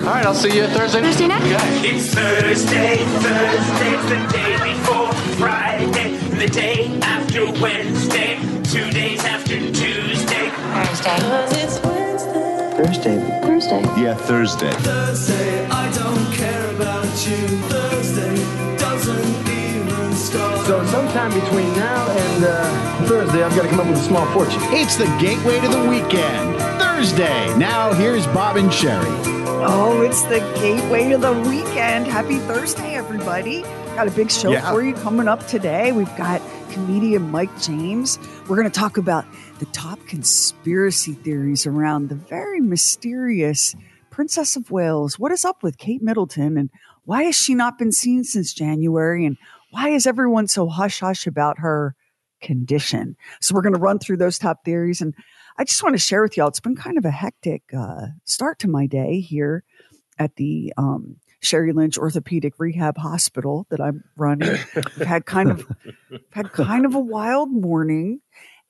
All right, I'll see you Thursday. Thursday night. Okay. It's Thursday, Thursday's the day before Friday, the day after Wednesday, two days after Tuesday. Thursday. Thursday. Thursday. Yeah, Thursday. Thursday, I don't care about you. Thursday doesn't even start. So sometime between now and uh, Thursday, I've got to come up with a small fortune. It's the gateway to the weekend. Thursday. Now here's Bob and Sherry. Oh, it's the gateway to the weekend. Happy Thursday, everybody. Got a big show Yeah. for you coming up today. We've got comedian Mike James. We're going to talk about the top conspiracy theories around the very mysterious Princess of Wales. What is up with Kate Middleton and why has she not been seen since January? And why is everyone so hush hush about her condition? So, we're going to run through those top theories. And I just want to share with y'all, it's been kind of a hectic uh, start to my day here at the um, Sherry Lynch Orthopedic Rehab Hospital that I'm running. I've had kind of had kind of a wild morning,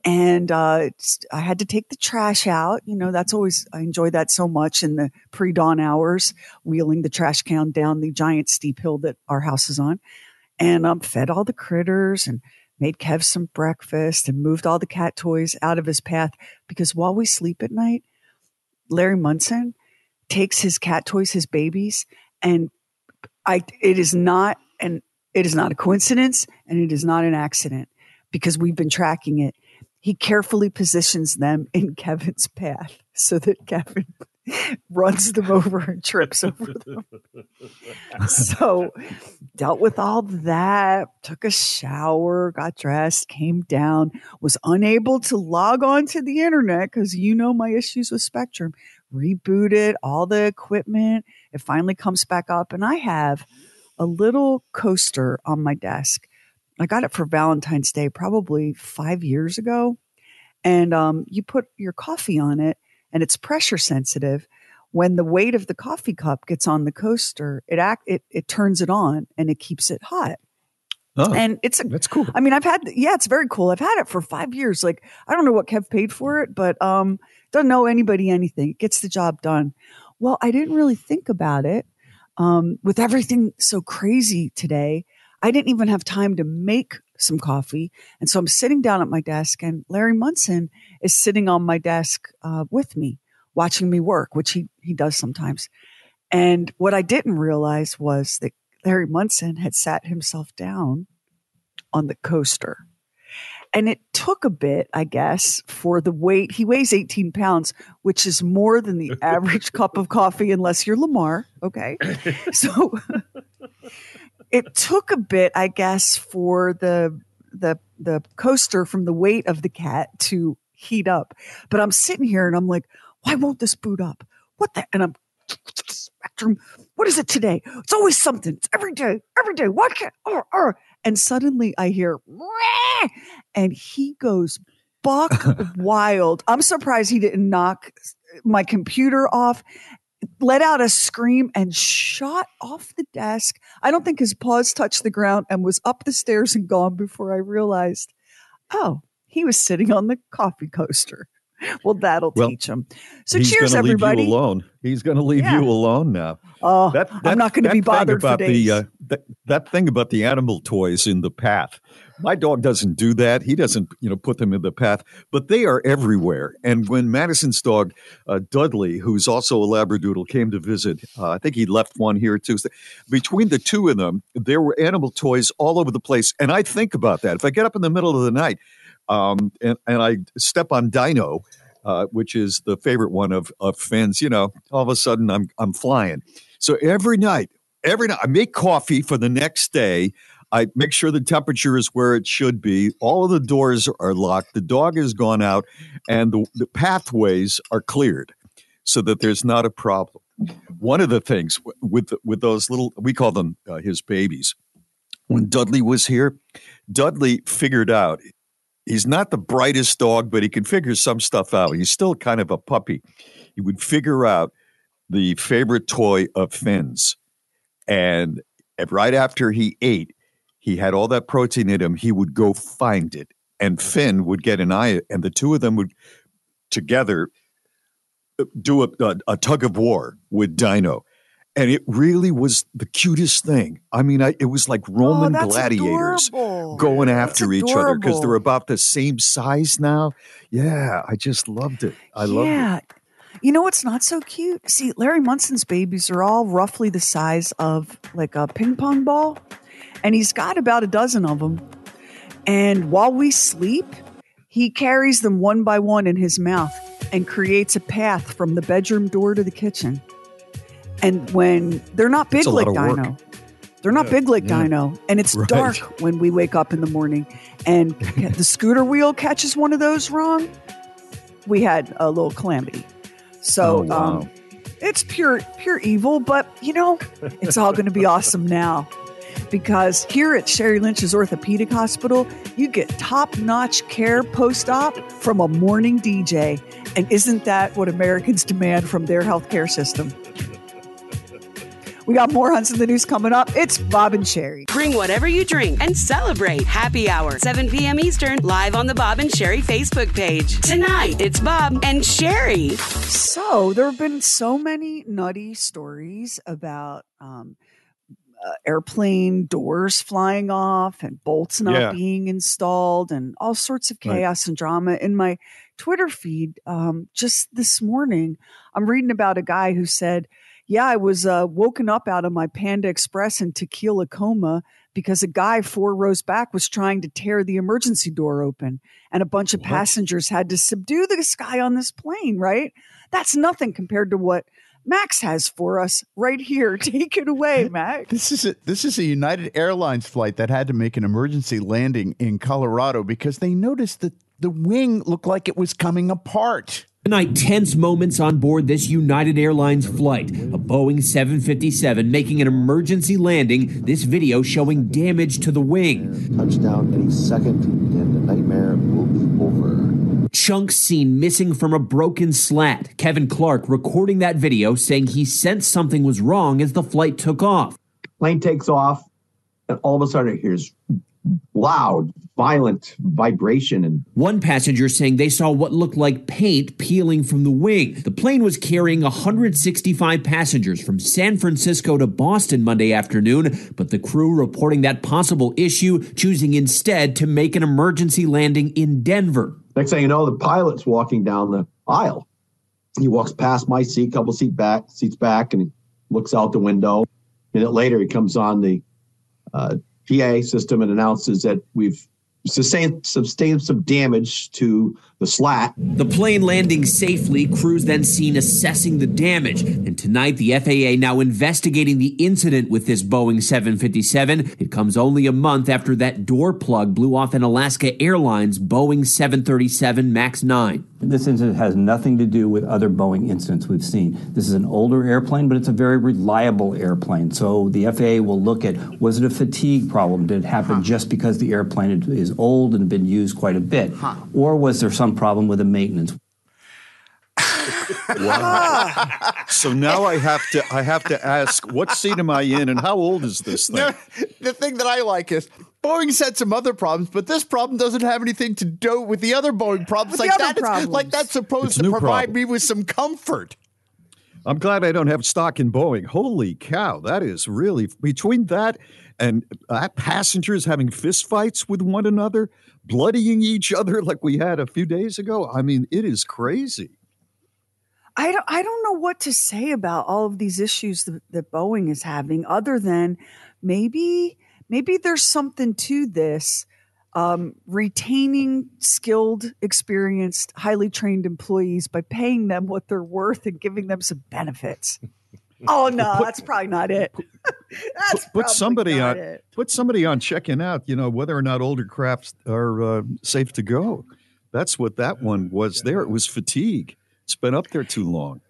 and uh, I had to take the trash out. You know, that's always I enjoy that so much in the pre-dawn hours, wheeling the trash can down the giant steep hill that our house is on, and um, fed all the critters and made Kev some breakfast and moved all the cat toys out of his path because while we sleep at night, Larry Munson takes his cat toys, his babies, and I it is not and it is not a coincidence and it is not an accident because we've been tracking it. He carefully positions them in Kevin's path so that Kevin runs them over and trips over them. so dealt with all that, took a shower, got dressed, came down, was unable to log on to the internet because you know my issues with Spectrum. Rebooted all the equipment. It finally comes back up, and I have a little coaster on my desk. I got it for Valentine's Day probably five years ago. And um, you put your coffee on it, and it's pressure sensitive. When the weight of the coffee cup gets on the coaster, it act it, it turns it on and it keeps it hot. Oh, And it's a that's cool. I mean, I've had, yeah, it's very cool. I've had it for five years. Like, I don't know what Kev paid for it, but um, doesn't know anybody anything. It gets the job done. Well, I didn't really think about it. Um, with everything so crazy today, I didn't even have time to make some coffee. And so I'm sitting down at my desk, and Larry Munson is sitting on my desk uh, with me, watching me work, which he, he does sometimes. And what I didn't realize was that Larry Munson had sat himself down on the coaster. And it took a bit, I guess, for the weight. He weighs 18 pounds, which is more than the average cup of coffee, unless you're Lamar. Okay. So it took a bit, I guess, for the the the coaster from the weight of the cat to heat up. But I'm sitting here and I'm like, why won't this boot up? What the and I'm spectrum. What is it today? It's always something. It's every day, every day. Why can't or or and suddenly I hear and he goes buck wild. I'm surprised he didn't knock my computer off, let out a scream and shot off the desk. I don't think his paws touched the ground and was up the stairs and gone before I realized, oh, he was sitting on the coffee coaster. Well, that'll Well, teach him. So He's cheers, everybody. Leave you alone. He's going to leave Yeah. you alone now. Oh, That, I'm not going to be bothered about the uh, that, that thing about the animal toys in the path My dog doesn't do that. He doesn't, you know, put them in the path, but they are everywhere. And when Madison's dog, uh, Dudley, who's also a Labradoodle, came to visit, uh, I think he left one here too. Between the two of them, there were animal toys all over the place. And I think about that. If I get up in the middle of the night um, and, and I step on Dino, uh, which is the favorite one of, of Finn's, you know, all of a sudden I'm, I'm flying. So every night, every night, I make coffee for the next day. I make sure the temperature is where it should be. All of the doors are locked. The dog has gone out, and the, the pathways are cleared so that there's not a problem. One of the things with with those little, we call them uh, his babies. When Dudley was here, Dudley figured out he's not the brightest dog, but he can figure some stuff out. He's still kind of a puppy. He would figure out the favorite toy of Finn's. And right after he ate, he had all that protein in him. He would go find it. And Finn would get an eye, and the two of them would together uh, do a, a, a tug of war with Dino. And it really was the cutest thing. I mean, I, it was like Roman oh, gladiators adorable. going after That's each other because they're about the same size now. Yeah, I just loved it. I loved it. yeah. You know what's not so cute? See, Larry Munson's babies are all roughly the size of like a ping pong ball, and he's got about a dozen of them. And while we sleep, he carries them one by one in his mouth and creates a path from the bedroom door to the kitchen. And when they're not big like lot of work. Dino, they're not big like Yeah. Dino, and it's Right. dark when we wake up in the morning, and the scooter wheel catches one of those wrong. We had a little calamity. So Oh, wow. um, it's pure pure evil, but you know, it's all going to be awesome now. Because here at Sherry Lynch's Orthopedic Hospital, you get top notch care post op from a morning DJ. And isn't that what Americans demand from their healthcare system? We got more Hunts in the News coming up. It's Bob and Sherry. Bring whatever you drink and celebrate Happy Hour, 7 p.m. Eastern, live on the Bob and Sherry Facebook page. Tonight, it's Bob and Sherry. So there have been so many nutty stories about um, airplane doors flying off and bolts not Yeah. being installed and all sorts of Right. chaos and drama in my Twitter feed. Um, just this morning, I'm reading about a guy who said, "Yeah, I was uh, woken up out of my Panda Express in tequila coma." Because a guy four rows back was trying to tear the emergency door open, and a bunch of What? passengers had to subdue this guy on this plane, right? That's nothing compared to what Max has for us right here. Take it away, Max. This is a, this is a United Airlines flight that had to make an emergency landing in Colorado because they noticed that the wing looked like it was coming apart. Tonight, tense moments on board this United Airlines flight. A Boeing 757 making an emergency landing. This video showing damage to the wing. Touchdown any second, and the nightmare will be over. Chunks seen missing from a broken slat. Kevin Clark recording that video saying he sensed something was wrong as the flight took off. plane takes off, and all of a sudden it hears loud, violent vibration and One passenger saying they saw what looked like paint peeling from the wing. The plane was carrying 165 passengers from San Francisco to Boston Monday afternoon, but the crew reporting that possible issue, choosing instead to make an emergency landing in Denver. Next thing you know, the pilot's walking down the aisle. He walks past my seat, couple seat back, seats back, and looks out the window. A minute later, he comes on the uh, PA system and announces that we've sustained, sustained some damage to the slat. The plane landing safely, crews then seen assessing the damage. And tonight, the FAA now investigating the incident with this Boeing 757. It comes only a month after that door plug blew off an Alaska Airlines Boeing 737 MAX 9. This incident has nothing to do with other Boeing incidents we've seen. This is an older airplane, but it's a very reliable airplane. So the FAA will look at was it a fatigue problem? Did it happen just because the airplane is old and been used quite a bit? Or was there some problem with the maintenance? So now I have to I have to ask, what seat am I in, and how old is this thing? No, the thing that I like is Boeing's had some other problems, but this problem doesn't have anything to do with the other Boeing problems. With like other that, problems. like that's supposed It's to provide problem. me with some comfort. I'm glad I don't have stock in Boeing. Holy cow, that is really between that and uh, passengers having fistfights with one another, bloodying each other like we had a few days ago. I mean, it is crazy. I don't, I don't know what to say about all of these issues that, that Boeing is having, other than maybe maybe there's something to this. Um, retaining skilled, experienced, highly trained employees by paying them what they're worth and giving them some benefits. Oh no, that's probably not it. that's put somebody on it. put somebody on checking out you know whether or not older crafts are uh, safe to go that's what that one was there it was fatigue it's been up there too long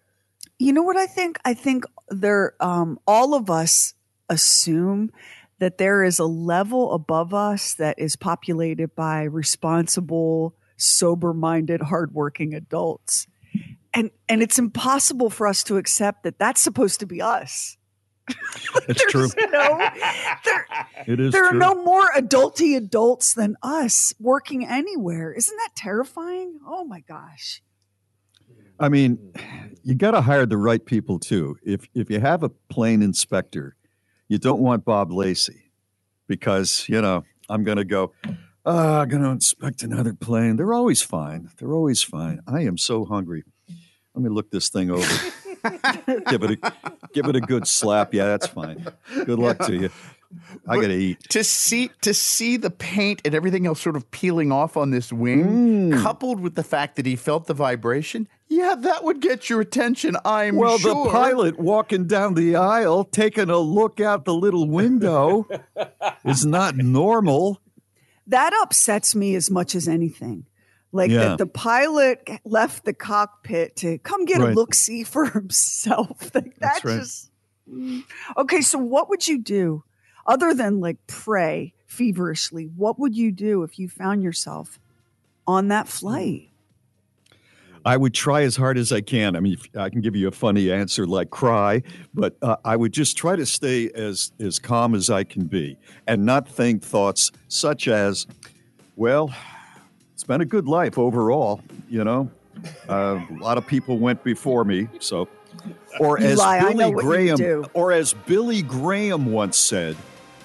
You know what I think? I think there um all of us assume that there is a level above us that is populated by responsible, sober-minded, hardworking adults. And and it's impossible for us to accept that that's supposed to be us. it's true know? there, it is there true. are no more adulty adults than us working anywhere. Isn't that terrifying? Oh my gosh. I mean, you got to hire the right people too. If if you have a plane inspector, you don't want Bob Lacey because you know I'm going to go. Oh, I'm going to inspect another plane. They're always fine. They're always fine. I am so hungry. Let me look this thing over. give it a give it a good slap. Yeah, that's fine. Good luck to you. I But got to eat. To see to see the paint and everything else sort of peeling off on this wing, Mm. coupled with the fact that he felt the vibration, yeah, that would get your attention. I'm Well, sure. the pilot walking down the aisle, taking a look out the little window, is not normal. That upsets me as much as anything. Like Yeah. that the pilot left the cockpit to come get a look see for himself. Like that That's right. just Mm. Okay, so what would you do other than like pray feverishly? What would you do if you found yourself on that flight? I would try as hard as I can. I mean, I can give you a funny answer like cry, but uh, I would just try to stay as as calm as I can be and not think thoughts such as, "Well, it's been a good life overall." You know, uh, a lot of people went before me, so. Or You as lie, Billy Graham, or as Billy Graham once said,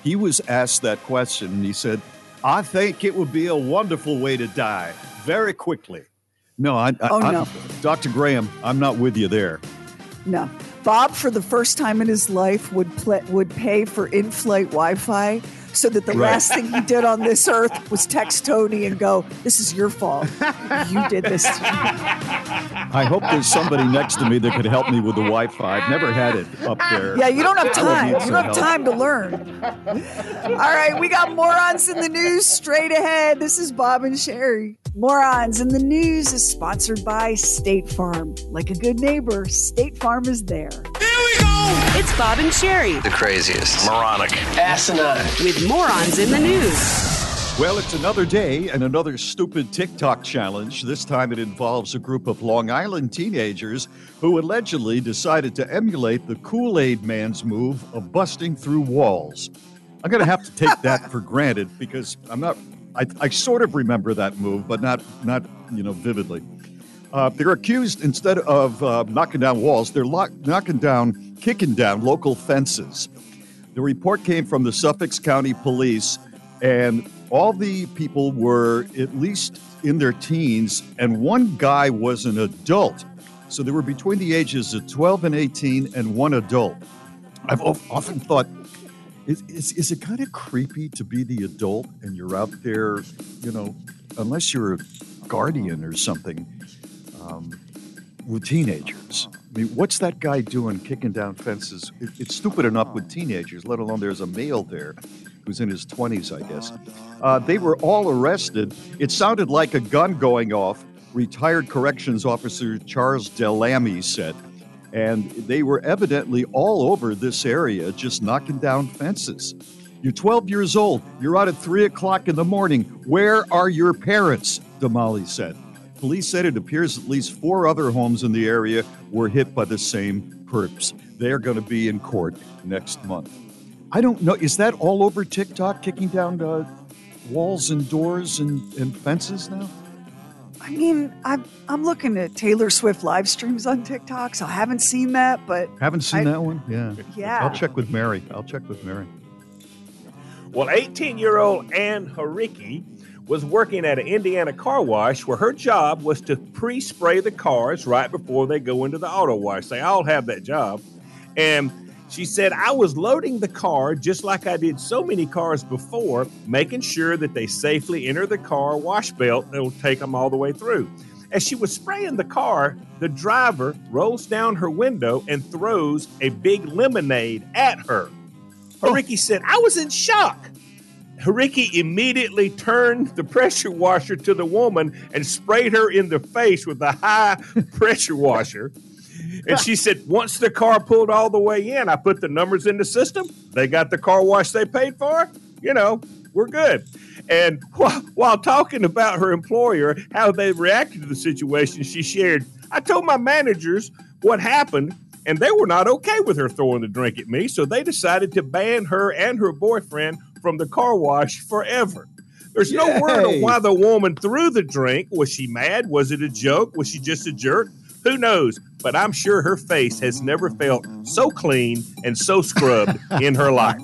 he was asked that question and he said, "I think it would be a wonderful way to die, very quickly." No, I, I, Oh, I- no. Dr. Graham, I'm not with you there. No. Bob, for the first time in his life, would pl- would pay for in-flight Wi-Fi so that the Right. last thing he did on this earth was text Tony and go, "This is your fault. You did this." to me." I hope there's somebody next to me that could help me with the Wi-Fi. I've never had it up there. Yeah, you don't have time. You don't have help. time to learn. All right, we got morons in the news straight ahead. This is Bob and Sherry. Morons in the news is sponsored by State Farm. Like a good neighbor, State Farm is there. It's Bob and Sherry The craziest, moronic, asinine. with morons in the news. Well, it's another day and another stupid TikTok challenge. This time it involves a group of Long Island teenagers who allegedly decided to emulate the Kool Aid Man's move of busting through walls. I'm going to have to take that for granted because I'm not. I, I sort of remember that move, but not not you know vividly. Uh, they're accused instead of uh, knocking down walls, they're lock, knocking down, kicking down local fences. The report came from the Suffolk County Police, and all the people were at least in their teens, and one guy was an adult. So they were between the ages of 12 and 18, and one adult. I've often thought, is, is, is it kind of creepy to be the adult and you're out there, you know, unless you're a guardian or something, um, with teenagers? I mean, what's that guy doing kicking down fences? It, it's stupid enough with teenagers, let alone there's a male there who's in his 20s, I guess. Uh, they were all arrested. It sounded like a gun going off, retired corrections officer Charles Delamy said. And they were evidently all over this area just knocking down fences. You're 12 years old. You're out at 3 o'clock in the morning. Where are your parents? Damali said. Police said it appears at least four other homes in the area were hit by the same perps. They're going to be in court next month. I don't know. Is that all over TikTok, kicking down uh, walls and doors and, and fences now? I mean, I'm I'm looking at Taylor Swift live streams on TikTok, so I haven't seen that, but Haven't seen I- that one? Yeah. Yeah. I'll check with Mary. I'll check with Mary. Well, 18 year old Ann Hariki was working at an Indiana car wash where her job was to pre spray the cars right before they go into the auto wash. They all have that job. And she said, I was loading the car just like I did so many cars before, making sure that they safely enter the car wash belt that will take them all the way through. As she was spraying the car, the driver rolls down her window and throws a big lemonade at her. Hariki oh. said, I was in shock. Hariki immediately turned the pressure washer to the woman and sprayed her in the face with a high pressure washer. And she said, once the car pulled all the way in, I put the numbers in the system. They got the car wash they paid for. You know, we're good. And while, while talking about her employer, how they reacted to the situation, she shared, I told my managers what happened, and they were not okay with her throwing the drink at me. So they decided to ban her and her boyfriend from the car wash forever. There's no word on why the woman threw the drink. Was she mad? Was it a joke? Was she just a jerk? Who knows? But I'm sure her face has never felt so clean and so scrubbed in her life.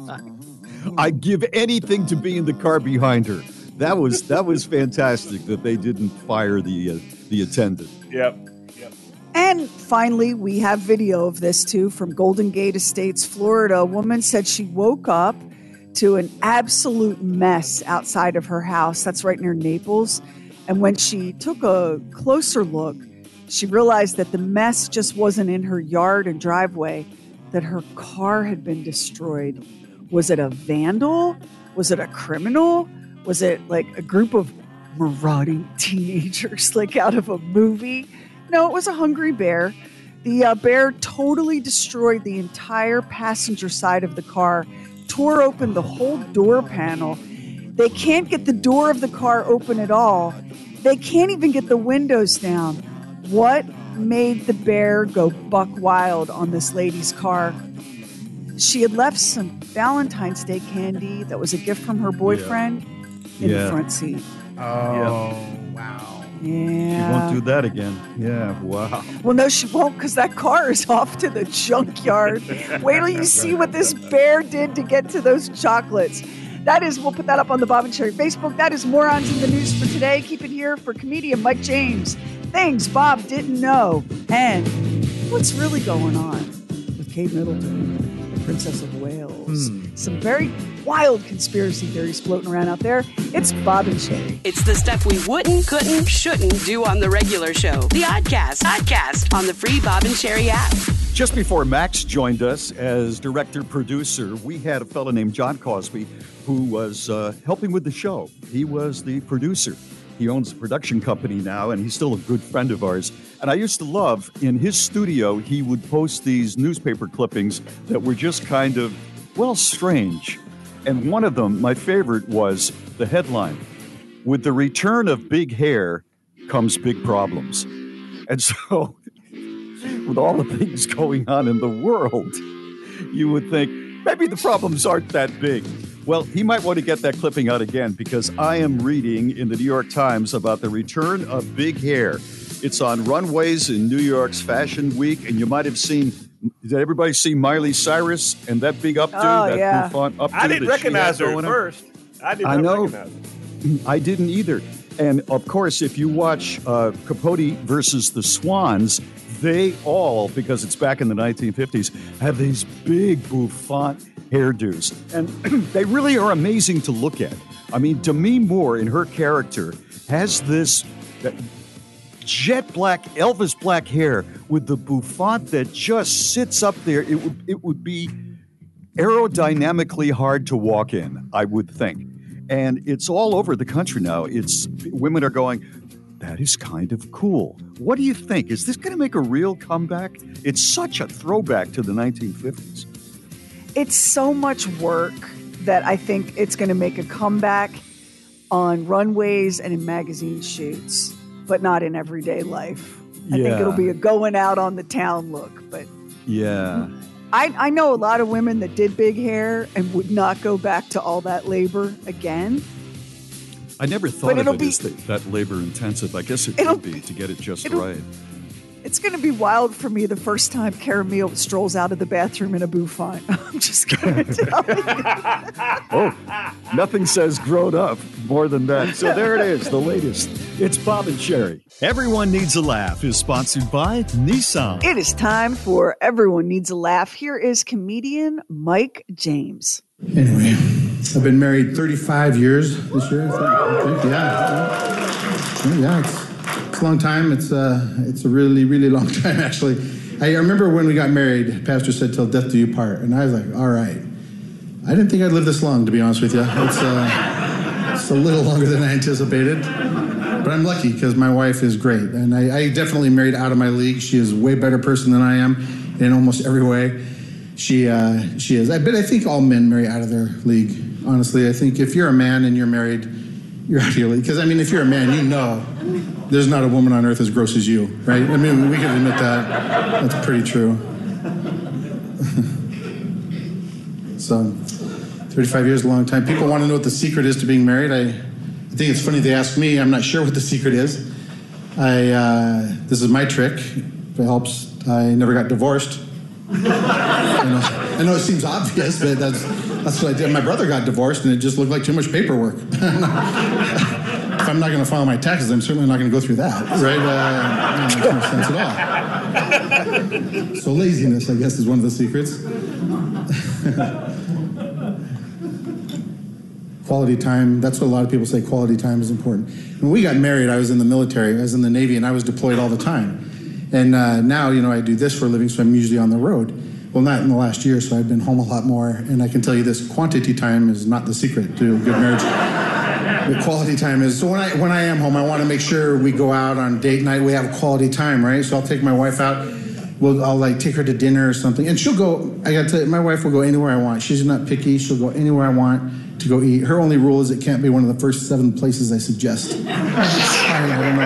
I'd give anything to be in the car behind her. That was that was fantastic that they didn't fire the uh, the attendant. Yep. And finally, we have video of this too from Golden Gate Estates, Florida. A woman said she woke up to an absolute mess outside of her house. That's right near Naples. And when she took a closer look, she realized that the mess just wasn't in her yard and driveway, that her car had been destroyed. Was it a vandal? Was it a criminal? Was it like a group of marauding teenagers, like out of a movie? No, it was a hungry bear. The uh, bear totally destroyed the entire passenger side of the car, tore open the whole door panel. They can't get the door of the car open at all. They can't even get the windows down. What made the bear go buck wild on this lady's car? She had left some Valentine's Day candy that was a gift from her boyfriend in the front seat. Oh, wow. She won't do that again. Yeah, wow. Well, no, she won't because that car is off to the junkyard. Wait till you see what this bear did to get to those chocolates. That is, we'll put that up on the Bob and Sherry Facebook. That is Morons in the News for today. Keep it here for comedian Mike James. Things Bob didn't know. And what's really going on with Kate Middleton, the Princess of Wales. Hmm. Some very wild conspiracy theories floating around out there. It's Bob and Sherry. It's the stuff we wouldn't, couldn't, shouldn't do on the regular show. The Oddcast, Oddcast on the free Bob and Sherry app. Just before Max joined us as director producer, we had a fellow named John Cosby who was uh, helping with the show. He was the producer. He owns a production company now, and he's still a good friend of ours. And I used to love in his studio, he would post these newspaper clippings that were just kind of, well, strange. And one of them, my favorite, was the headline With the return of big hair comes big problems. And so with all the things going on in the world, you would think maybe the problems aren't that big. Well, he might want to get that clipping out again because I am reading in the New York Times about the return of big hair. It's on runways in New York's Fashion Week, and you might have seen. Did everybody see Miley Cyrus and that big updo? Oh, that yeah. bouffant updo I didn't that recognize her at going first. I did I not know. recognize her. I didn't either. And of course, if you watch uh, Capote versus the Swans, they all, because it's back in the 1950s, have these big bouffant hairdos. And they really are amazing to look at. I mean, Demi Moore in her character has this that jet black, Elvis black hair with the bouffant that just sits up there. It would, it would be aerodynamically hard to walk in, I would think. And it's all over the country now. It's women are going, that is kind of cool. What do you think? Is this going to make a real comeback? It's such a throwback to the 1950s. It's so much work that I think it's going to make a comeback on runways and in magazine shoots, but not in everyday life. I think it'll be a going out on the town look. But Yeah. I, I know a lot of women that did big hair and would not go back to all that labor again. I never But thought of it'll it be- as that, that labor intensive. I guess it It'll could be to get it just right. It's going to be wild for me the first time Caramel strolls out of the bathroom in a bouffant. I'm just going to tell you. Oh, nothing says grown up more than that. So there it is, the latest. It's Bob and Sherry. Everyone Needs a Laugh is sponsored by Nissan. It is time for Everyone Needs a Laugh. Here is comedian Mike James. Anyway, I've been married 35 years this year. I think. I think, Yeah, yeah, yeah a long time. It's uh, it's a really, really long time actually. I remember when we got married. Pastor said, "Till death do you part," and I was like, "All right." I didn't think I'd live this long, to be honest with you. It's uh, it's a little longer than I anticipated, but I'm lucky because my wife is great, and I, I definitely married out of my league. She is a way better person than I am in almost every way. She uh, she is. I bet I think all men marry out of their league. Honestly, I think if you're a man and you're married, you're. Because I mean, if you're a man, you know there's not a woman on earth as gross as you, right? I mean, we can admit that. That's pretty true. so, 35 years a long time. People want to know what the secret is to being married. I, I think it's funny they ask me. I'm not sure what the secret is. I uh, this is my trick. If it helps, I never got divorced. I know, I know it seems obvious, but that's that's what I did. My brother got divorced, and it just looked like too much paperwork. if I'm not going to file my taxes, I'm certainly not going to go through that, right? Uh, no sense at all. So laziness, I guess, is one of the secrets. quality time. That's what a lot of people say. Quality time is important. When we got married, I was in the military. I was in the Navy, and I was deployed all the time. And uh, now, you know, I do this for a living, so I'm usually on the road. Well, not in the last year, so I've been home a lot more. And I can tell you this: quantity time is not the secret to a good marriage. the quality time is so when I when I am home, I want to make sure we go out on date night. We have quality time, right? So I'll take my wife out. Well, I'll like take her to dinner or something, and she'll go. I got to tell you, my wife will go anywhere I want. She's not picky. She'll go anywhere I want to go eat. Her only rule is it can't be one of the first seven places I suggest. I don't know.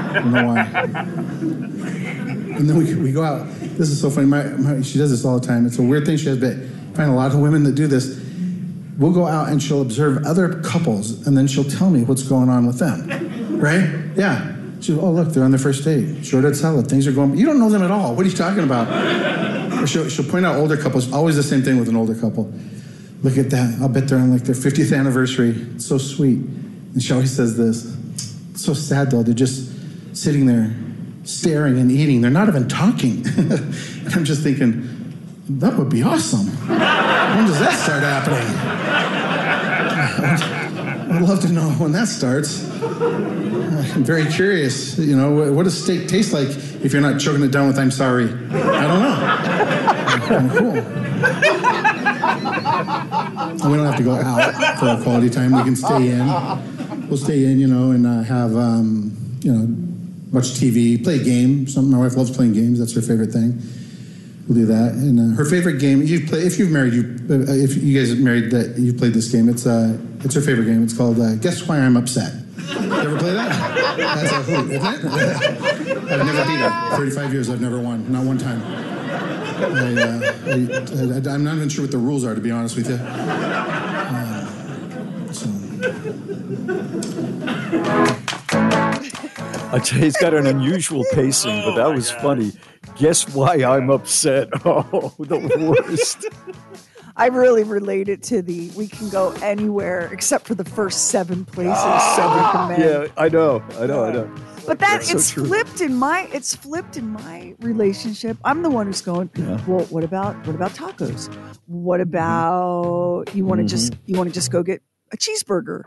I don't know why. And then we, we go out. This is so funny. My, my, she does this all the time. It's a weird thing she does, but I find a lot of women that do this. We'll go out and she'll observe other couples, and then she'll tell me what's going on with them. Right? Yeah. She'll, oh, look, they're on their first date. Sure, Shorted salad. Things are going. You don't know them at all. What are you talking about? She'll, she'll point out older couples. Always the same thing with an older couple. Look at that. I'll bet they're on like their 50th anniversary. It's so sweet. And she always says this. It's so sad though. They're just sitting there staring and eating. They're not even talking. and I'm just thinking, that would be awesome. When does that start happening? I'd love to know when that starts. I'm very curious. You know, what- does steak taste like if you're not choking it down with "I'm sorry"? I don't know. Cool. We don't have to go out for our quality time. We can stay in. We'll stay in, you know, and uh, have, um, you know, watch TV, play a game. Some, my wife loves playing games. That's her favorite thing. We'll do that. And uh, her favorite game, you play if you've married, you uh, if you guys married, that you've played this game. It's uh, it's her favorite game. It's called uh, Guess Why I'm Upset. You ever play that? That's a hoot, isn't it? I've never beat her. 35 years, I've never won, not one time. I, uh, am not even sure what the rules are, to be honest with you. Uh, you, he's got an unusual pacing, but that was funny. Guess why I'm upset? Oh, the worst. I really relate it to the we can go anywhere except for the first seven places. Ah, we recommend. yeah, I know, I know, I know. But that That's it's true. flipped in my it's flipped in my relationship. I'm the one who's going, well, what about what about tacos? What Mm-hmm. about you want to just you want to just go get a cheeseburger?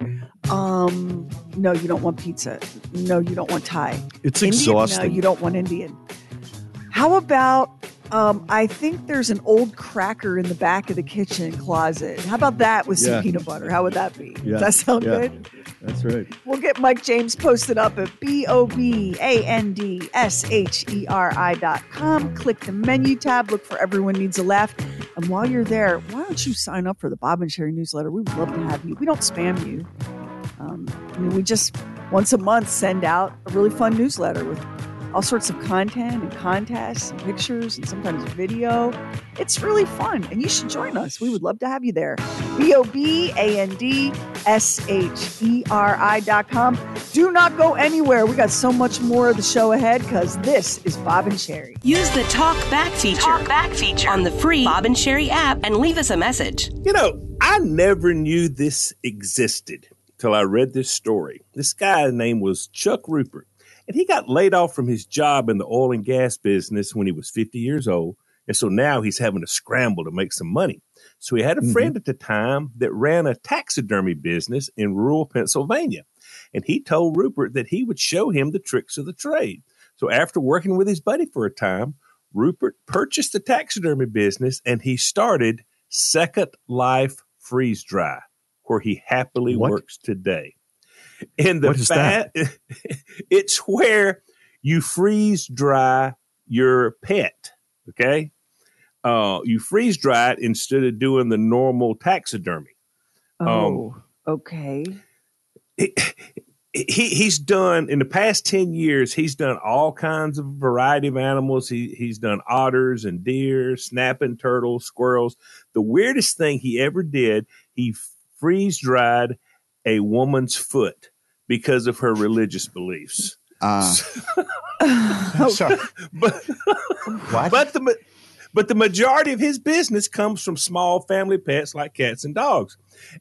Um, no, you don't want pizza. No, you don't want Thai. It's Indian? exhausting. No, you don't want Indian. How about um, I think there's an old cracker in the back of the kitchen closet. How about that with some Yeah. peanut butter? How would that be? Yeah, Does that sound yeah. good? That's right. We'll get Mike James posted up at B O B A N D S H E R I dot com. Click the menu tab, look for Everyone Needs a Laugh. And while you're there, why don't you sign up for the Bob and Sherry newsletter? We would love to have you. We don't spam you. Um, I mean, we just once a month send out a really fun newsletter with all sorts of content and contests and pictures and sometimes video. It's really fun, and you should join us. We would love to have you there. B O B A N D S H E R I dot com. Do not go anywhere. We got so much more of the show ahead because this is Bob and Sherry. Use the Talk Back feature. Talk Back feature on the free Bob and Sherry app and leave us a message. You know, I never knew this existed till I read this story. This guy's name was Chuck Rupert, and he got laid off from his job in the oil and gas business when he was 50 years old. And so now he's having to scramble to make some money. So he had a Mhm. friend at the time that ran a taxidermy business in rural Pennsylvania. And he told Rupert that he would show him the tricks of the trade. So after working with his buddy for a time, Rupert purchased the taxidermy business and he started Second Life Freeze Dry, where he happily What? works today. And the What is that? fact, it's where you freeze dry your pet. Okay. Uh, you freeze dry it instead of doing the normal taxidermy. Um, Oh, okay. he, he's done in the past 10 years he's done all kinds of variety of animals he, he's done otters and deer snapping turtles squirrels the weirdest thing he ever did he freeze dried a woman's foot because of her religious beliefs Uh, sorry. but, but the but the majority of his business comes from small family pets like cats and dogs.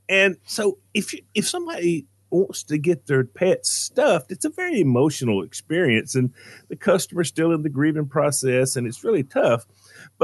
And so if you, if somebody wants to get their pets stuffed, it's a very emotional experience and the customer's still in the grieving process and it's really tough.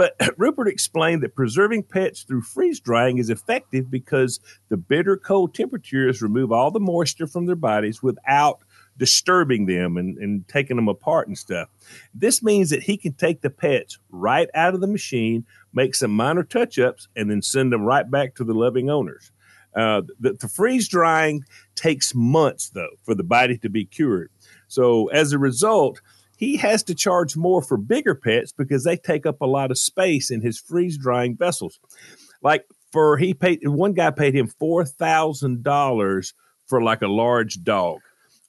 But Rupert explained that preserving pets through freeze drying is effective because the bitter cold temperatures remove all the moisture from their bodies without disturbing them and, and taking them apart and stuff. This means that he can take the pets right out of the machine, make some minor touch ups, and then send them right back to the loving owners. Uh, the, the freeze drying takes months, though, for the body to be cured. So as a result, he has to charge more for bigger pets because they take up a lot of space in his freeze drying vessels. Like for he paid one guy paid him four thousand dollars for like a large dog.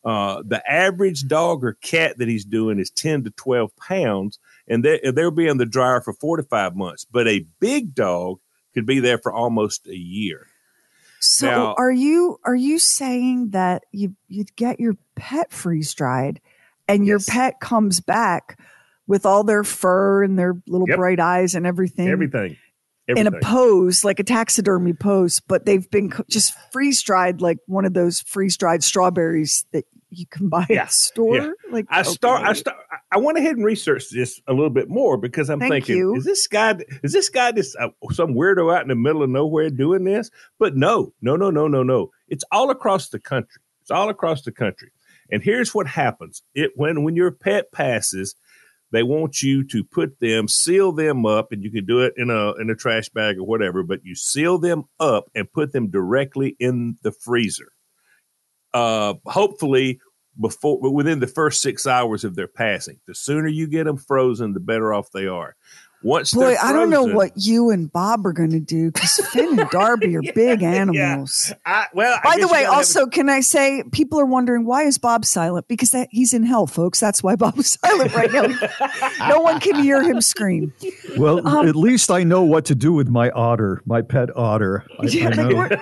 Uh, the average dog or cat that he's doing is 10 to 12 pounds, and they, they'll be in the dryer for four to five months. But a big dog could be there for almost a year. So Now- are you are you saying that you you'd get your pet freeze dried and your pet comes back with all their fur and their little Yep. bright eyes and everything Everything. in a pose like a taxidermy pose but they've been co- just freeze dried like one of those freeze dried strawberries that you can buy at the store Yeah. like I start. I start. I- went ahead and researched this a little bit more because I'm Thank thinking, you. is this guy? Is this guy just uh, some weirdo out in the middle of nowhere doing this? But no, no, no, no, no, no. It's all across the country. It's all across the country. And here's what happens: it when when your pet passes, they want you to put them, seal them up, and you can do it in a in a trash bag or whatever. But you seal them up and put them directly in the freezer uh, hopefully before within the first six hours of their passing. The sooner you get them frozen, the better off they are. Once boy they're i don't know what you and bob are going to do because finn and darby are big animals I, well, I By the way, gotta have also, can I say people are wondering why is Bob silent? Because that, he's in hell, folks. That's why Bob is silent right now. no one can hear him scream. Well, Um, at least I know what to do with my otter, my pet otter. I, I Yeah, know.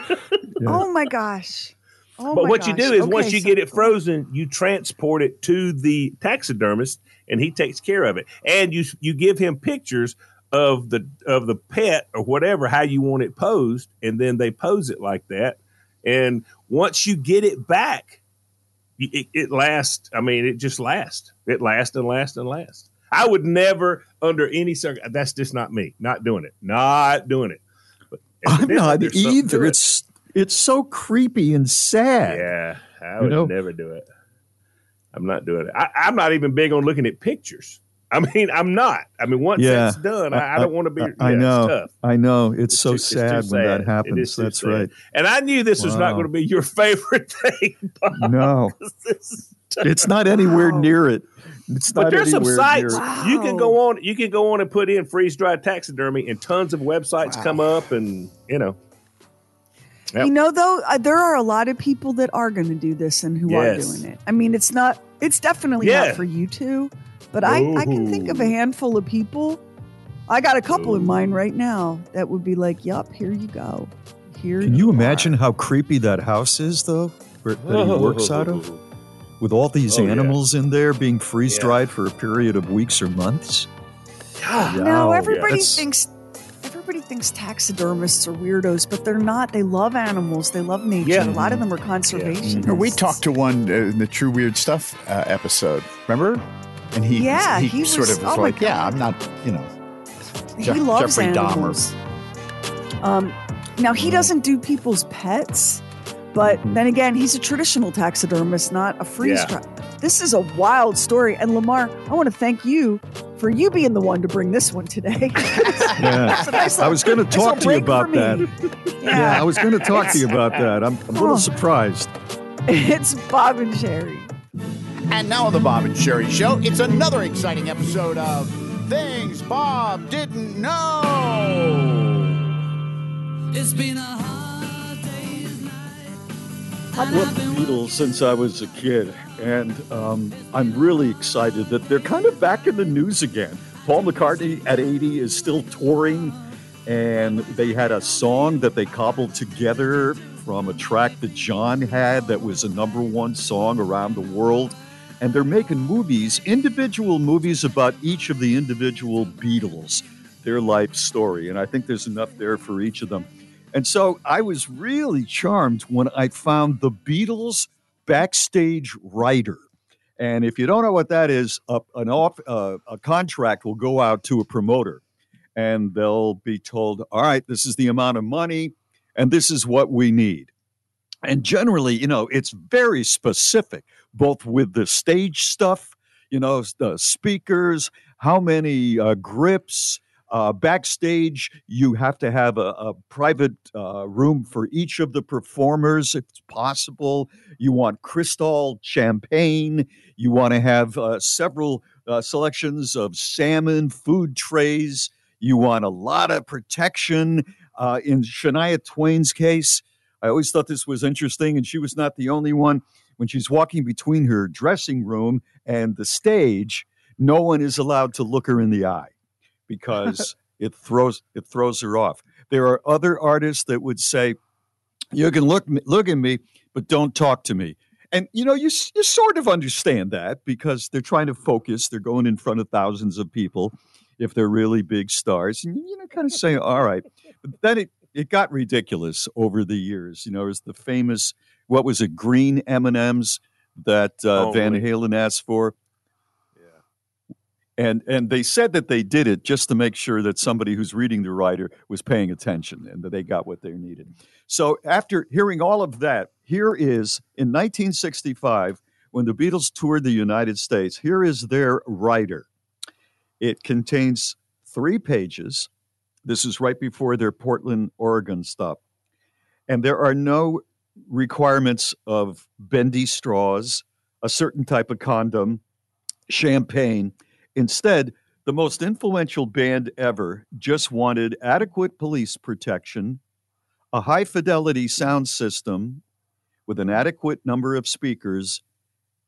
Yeah. Oh my gosh! Oh but my what you do is Okay, once you so- get it frozen, you transport it to the taxidermist, and he takes care of it. And you you give him pictures of the of the pet or whatever how you want it posed, and then they pose it like that. And once you get it back, it, it lasts. I mean, it just lasts. It lasts and lasts and lasts. I would never, under any circumstance, that's just not me. Not doing it. Not doing it. But I'm not there's something either. it. It's it's so creepy and sad. Yeah, I You would know? never do it. I'm not doing it. I, I'm not even big on looking at pictures. I mean, I'm not. I mean, once yeah, that's done, I, I don't want to be. I, yeah, I It's know. tough. I know. It's, so too- it's too sad when that sad. It happens. too That's sad. right. And I knew this was not going to be your favorite thing. Bob. No, This is tough. it's not anywhere near it. It's But there's some sites near it. you can go on. You can go on and put in freeze dried taxidermy, and tons of websites come up, and you know. You know, though, uh, there are a lot of people that are going to do this and who Yes. are doing it. I mean, it's not, it's definitely Yeah. not for you two, but I, I can think of a handful of people. I got a couple in mind right now that would be like, yup, here you go. Here Can you imagine how creepy that house is, though, where, that he works out of? With all these Oh, yeah. animals in there being freeze dried for a period of weeks or months? Yeah. No, everybody That's- thinks everybody thinks taxidermists are weirdos, but they're not. They love animals. They love nature. Yeah. A lot of them are conservationists. Or We talked to one uh, in the True Weird Stuff uh, episode. Remember? And he, Yeah, he, he sort of was oh like, "Yeah, I'm not, you know, he Jeff- loves Jeffrey animals. Um, now he doesn't do people's pets, but then again, he's a traditional taxidermist, not a freeze Yeah. dry. This is a wild story, and Lamar, I want to thank you for you being the one to bring this one today. Yeah. It's a nice I was going to talk little to you about that. me. Yeah. I was going to talk to you about that. I'm, I'm a little Oh. surprised. It's Bob and Sherry. And now on the Bob and Sherry Show, it's another exciting episode of Things Bob Didn't Know. It's been a I've loved the Beatles since I was a kid, and um, I'm really excited that they're kind of back in the news again. Paul McCartney at 80 is still touring, and they had a song that they cobbled together from a track that John had that was a number one song around the world. And they're making movies, individual movies about each of the individual Beatles, their life story. And I think there's enough there for each of them. And so I was really charmed when I found the Beatles backstage rider. And if you don't know what that is, a, off uh, a contract will go out to a promoter, and they'll be told, "All right, this is the amount of money, and this is what we need." And generally, you know, it's very specific, both with the stage stuff, you know, the speakers, how many uh, grips, uh, backstage, you have to have a, a private uh, room for each of the performers, if it's possible. You want Cristal champagne. You want to have uh, several uh, selections of salmon, food trays. You want a lot of protection. Uh, in Shania Twain's case, I always thought this was interesting, and she was not the only one. When she's walking between her dressing room and the stage, no one is allowed to look her in the eye because it throws it throws her off. There are other artists that would say, "You can look look at me, but don't talk to me." And you know, you you sort of understand that because they're trying to focus. They're going in front of thousands of people if they're really big stars, and you know, kind of say, "All right." But then it it got ridiculous over the years. You know, there's the famous what was it, green M and M's that uh, Oh, Van? Halen asked for and and they said that they did it just to make sure that somebody who's reading the rider was paying attention and that they got what they needed. So after hearing all of that, here is in 1965 when the Beatles toured the United States. Here is their rider. It contains three pages. This is right before their Portland, Oregon stop, and there are no requirements of bendy straws, a certain type of condom, champagne. Instead, the most influential band ever just wanted adequate police protection, a high fidelity sound system with an adequate number of speakers,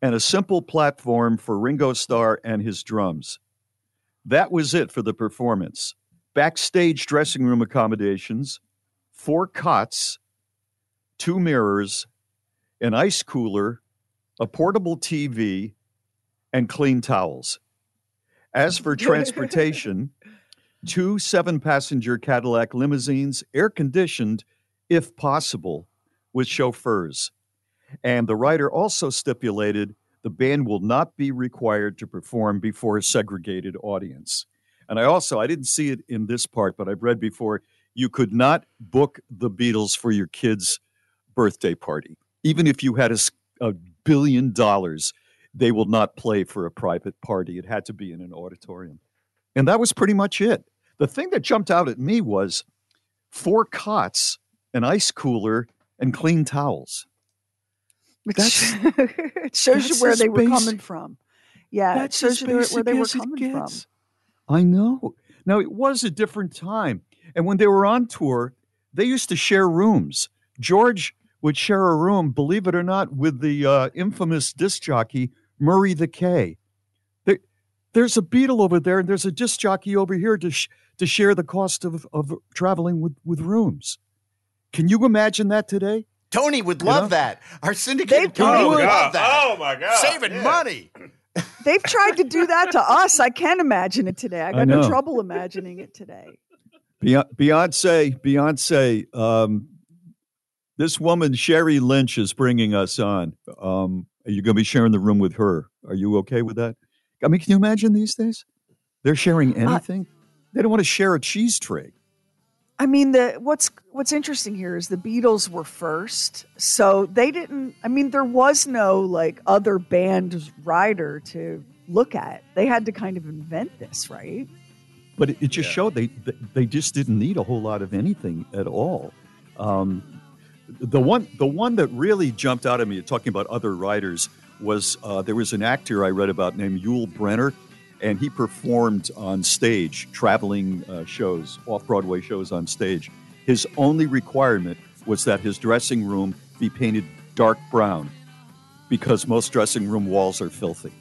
and a simple platform for Ringo Starr and his drums. That was it for the performance. Backstage dressing room accommodations, four cots, two mirrors, an ice cooler, a portable TV, and clean towels. As for transportation, two seven passenger Cadillac limousines, air conditioned, if possible, with chauffeurs. And the rider also stipulated the band will not be required to perform before a segregated audience. And I also, I didn't see it in this part, but I've read before, you could not book the Beatles for your kid's birthday party. Even if you had a billion dollars, they will not play for a private party. It had to be in an auditorium. And that was pretty much it. The thing that jumped out at me was four cots, an ice cooler, and clean towels. Which it shows you where they were coming from. Yeah, That's it shows you where, where they were coming from. I know. Now, it was a different time. And when they were on tour, they used to share rooms. George would share a room, believe it or not, with the uh, infamous disc jockey Murray the K. There, there's a Beatle over there, and there's a disc jockey over here to sh- to share the cost of of traveling with with rooms. Can you imagine that today? Tony would You love know? that. Our syndicated They- Tony Oh, would love that. Oh, my God. Saving Yeah. money. They've tried to do that to us. I can't imagine it today. I I got no trouble imagining it today. Beyonce, Beyonce, Beyonce. Um, this woman, Sherry Lynch, is bringing us on. Um, you're going to be sharing the room with her. Are you okay with that? I mean, can you imagine these days? They're sharing anything. they don't want to share a cheese tray. I mean, the what's what's interesting here is the Beatles were first, so they didn't. I mean, there was no like other band rider to look at. They had to kind of invent this, right? But it, it just showed they they- they just didn't need a whole lot of anything at all. Um, the one the one that really jumped out at me talking about other riders was uh, there was an actor I read about named Yul Brynner, and he performed on stage, traveling uh, shows, off Broadway shows on stage. His only requirement was that his dressing room be painted dark brown, because most dressing room walls are filthy.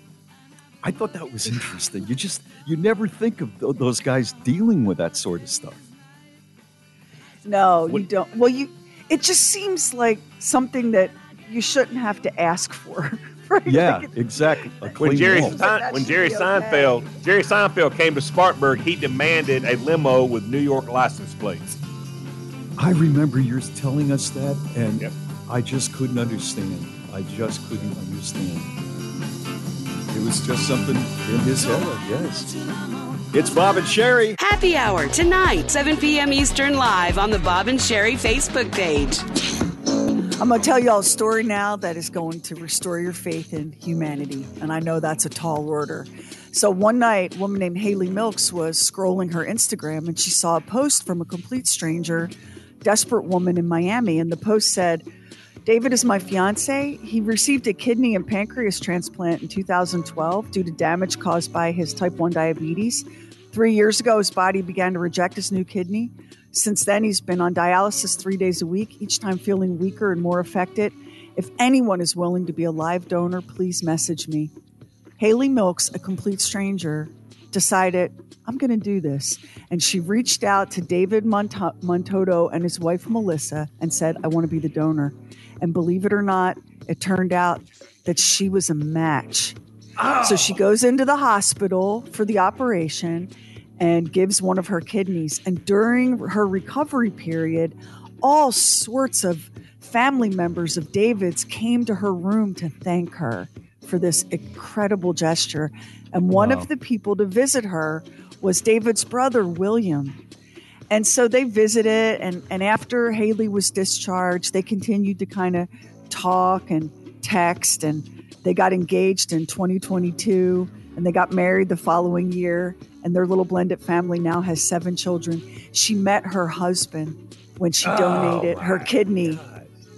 I thought that was interesting. You just you never think of th- those guys dealing with that sort of stuff. No, you don't. Well, you. It just seems like something that you shouldn't have to ask for. right? Yeah, Like, exactly. A When Jerry. Sein- when Jerry Seinfeld Jerry Seinfeld came to Spartanburg, he demanded a limo with New York license plates. I remember yours telling us that, and I just couldn't understand. I just couldn't understand. It was just something in his head, I guess. It's Bob and Sherry. Happy Hour tonight, 7 p.m. Eastern, live on the Bob and Sherry Facebook page. I'm going to tell you all a story now that is going to restore your faith in humanity. And I know that's a tall order. So one night, a woman named Haley Milks was scrolling her Instagram and she saw a post from a complete stranger, desperate woman in Miami. And the post said, David is my fiance. He received a kidney and pancreas transplant in 2012 due to damage caused by his type 1 diabetes. Three years ago, his body began to reject his new kidney. Since then, he's been on dialysis three days a week, each time feeling weaker and more affected. If anyone is willing to be a live donor, please message me. Haley Milks, a complete stranger, decided, I'm going to do this. And she reached out to David Monto- Montoto and his wife Melissa and said, I want to be the donor. And believe it or not, it turned out that she was a match. So she goes into the hospital for the operation and gives one of her kidneys. And during her recovery period, all sorts of family members of David's came to her room to thank her for this incredible gesture. And one Wow. of the people to visit her was David's brother, William. And so they visited, and, and after Haley was discharged, they continued to kind of talk and text, and they got engaged in 2022, and they got married the following year, and their little blended family now has seven children. She met her husband when she Oh, donated her kidney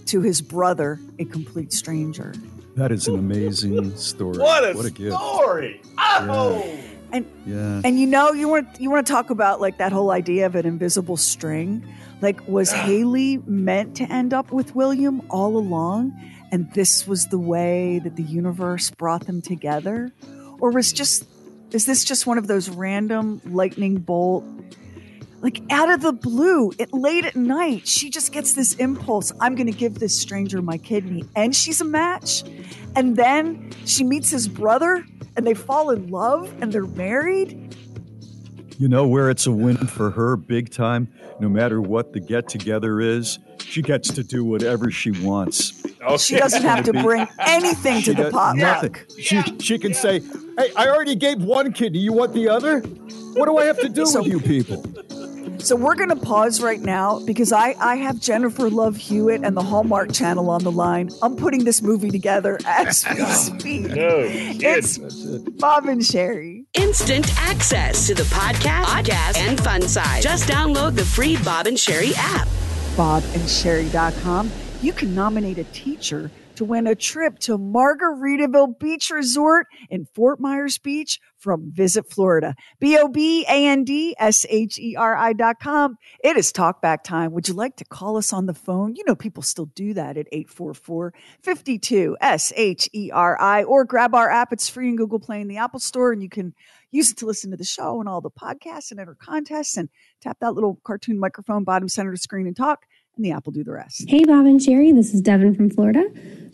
to his brother, a complete stranger. That is an amazing story. What a, what a gift. story! Oh, And Yeah. And you know, you want you want to talk about like that whole idea of an invisible string. Like, was Haley meant to end up with William all along, and this was the way that the universe brought them together, or was just is this just one of those random lightning bolt? Like out of the blue, it late at night, she just gets this impulse. I'm going to give this stranger my kidney, and she's a match. And then she meets his brother, and they fall in love, and they're married. You know where it's a win for her big time? No matter what the get together is, she gets to do whatever she wants. She doesn't have to bring anything She to the does potluck. Nothing. She, she can say, Hey, I already gave one kidney. You want the other? What do I have to do with you people? So we're going to pause right now because I, I have Jennifer Love Hewitt and the Hallmark Channel on the line. I'm putting this movie together as we oh, speak. No, it's Bob and Sherry. Instant access to the podcast, podcast, and fun side. Just download the free Bob and Sherry app. BobandSherry.com. You can nominate a teacher to win a trip to Margaritaville Beach Resort in Fort Myers Beach from Visit Florida. B O B A N D S H E R I dot com. It is talkback time. Would you like to call us on the phone? You know, people still do that at 844 52 S H E R I or grab our app. It's free in Google Play in the Apple Store and you can use it to listen to the show and all the podcasts and enter contests and tap that little cartoon microphone bottom center of the screen and talk and the app will do the rest. Hey, Bob and Sherry, this is Devin from Florida.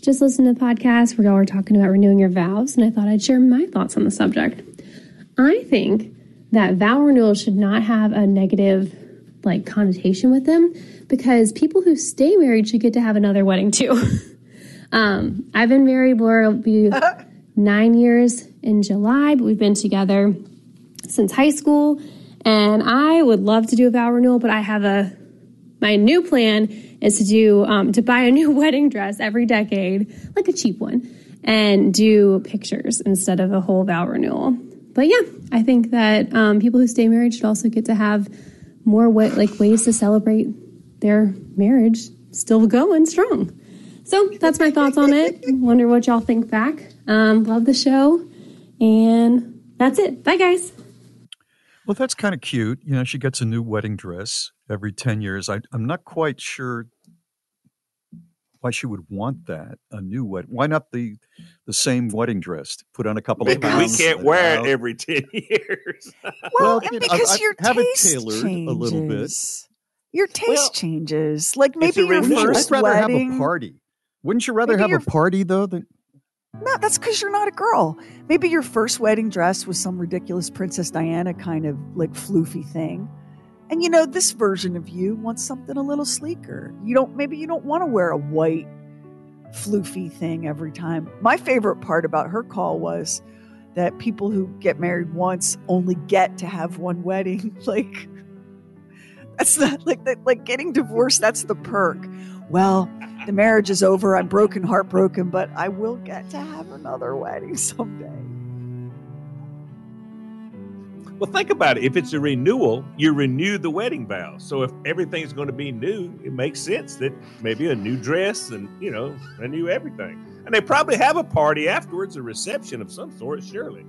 Just listened to the podcast where y'all were talking about renewing your vows, and I thought I'd share my thoughts on the subject. I think that vow renewal should not have a negative like connotation with them because people who stay married should get to have another wedding too. um, I've been married, Laura will be nine years in July, but we've been together since high school. And I would love to do a vow renewal, but I have a my new plan is to do um, to buy a new wedding dress every decade, like a cheap one, and do pictures instead of a whole vow renewal. But yeah, I think that um, people who stay married should also get to have more wa- like ways to celebrate their marriage still going strong. So that's my thoughts on it. Wonder what y'all think back. Um, love the show, and that's it. Bye, guys. Well, that's kind of cute. You know, she gets a new wedding dress every 10 years. I, I'm not quite sure why she would want that a new wedding. Why not the the same wedding dress? Put on a couple Maybe of we can't and wear it out. every 10 years. Well, you know, because I- I your have it taste tailored changes. a little bit. Your taste changes. Like maybe a your first I'd rather wedding. have a party. Wouldn't you rather Maybe have a party though than No, that's because you're not a girl. Maybe your first wedding dress was some ridiculous Princess Diana kind of like floofy thing. And you know, this version of you wants something a little sleeker. You don't, maybe you don't want to wear a white floofy thing every time. My favorite part about her call was that people who get married once only get to have one wedding. like, that's not like that, like getting divorced, that's the perk. Well, the marriage is over. I'm broken, heartbroken, but I will get to have another wedding someday. Well, think about it. If it's a renewal, you renew the wedding vows. So if everything's going to be new, it makes sense that maybe a new dress and, you know, a new everything. And they probably have a party afterwards, a reception of some sort, surely.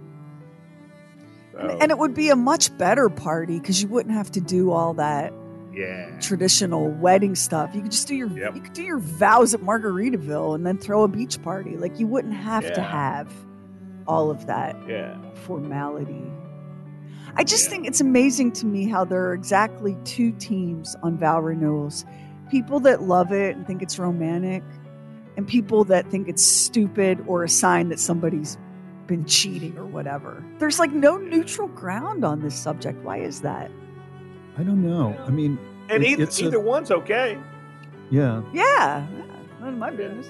So, And it would be a much better party because you wouldn't have to do all that yeah. traditional wedding stuff. You could just do your you could do your vows at Margaritaville and then throw a beach party. Like you wouldn't have to have all of that Yeah. formality. I just think it's amazing to me how there are exactly two teams on vow renewals people that love it and think it's romantic, and people that think it's stupid or a sign that somebody's been cheating or whatever. There's like no neutral ground on this subject. Why is that? I don't know. I mean, And it- either, it's a- one's okay. yeah. Yeah, none of my business.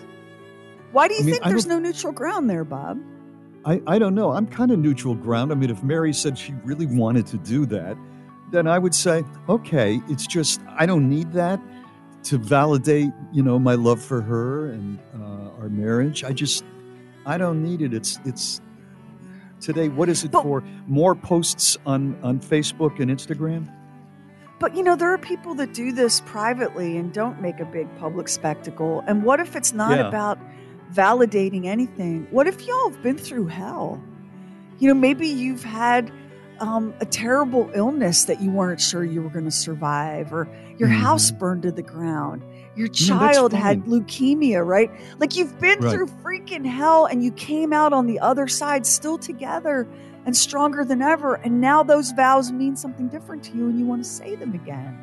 Why do you I mean, think I there's no neutral ground there, Bob? I, I don't know. I'm kind of neutral ground. I mean, if Mary said she really wanted to do that, then I would say, okay, it's just, I don't need that to validate, you know, my love for her and uh, our marriage. I just, I don't need it. It's, it's, today, what is it for? More posts on, on Facebook and Instagram? But you know, there are people that do this privately and don't make a big public spectacle. And what if it's not Yeah. about validating anything? What if y'all have been through hell? You know, maybe you've had um, a terrible illness that you weren't sure you were going to survive, or your house burned to the ground. Your child had leukemia, right? Like you've been Right. through freaking hell and you came out on the other side still together and stronger than ever. And now those vows mean something different to you and you want to say them again.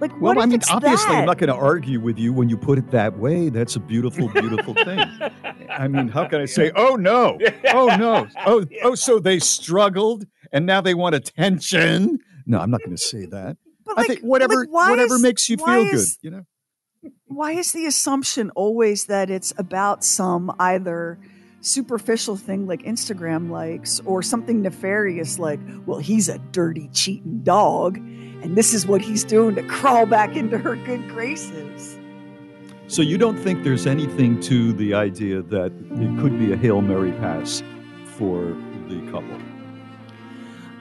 Like, Well, what I if mean, it's obviously, that? I'm not going to argue with you when you put it that way. That's a beautiful, beautiful thing. I mean, how can I say, oh no, oh no, oh oh, so they struggled and now they want attention? No, I'm not going to say that. But I like- think whatever like, whatever is- makes you why feel good, you know. why is the assumption always that it's about some either superficial thing like Instagram likes or something nefarious like, well, he's a dirty, cheating dog, and this is what he's doing to crawl back into her good graces? So you don't think there's anything to the idea that it could be a hail mary pass for the couple?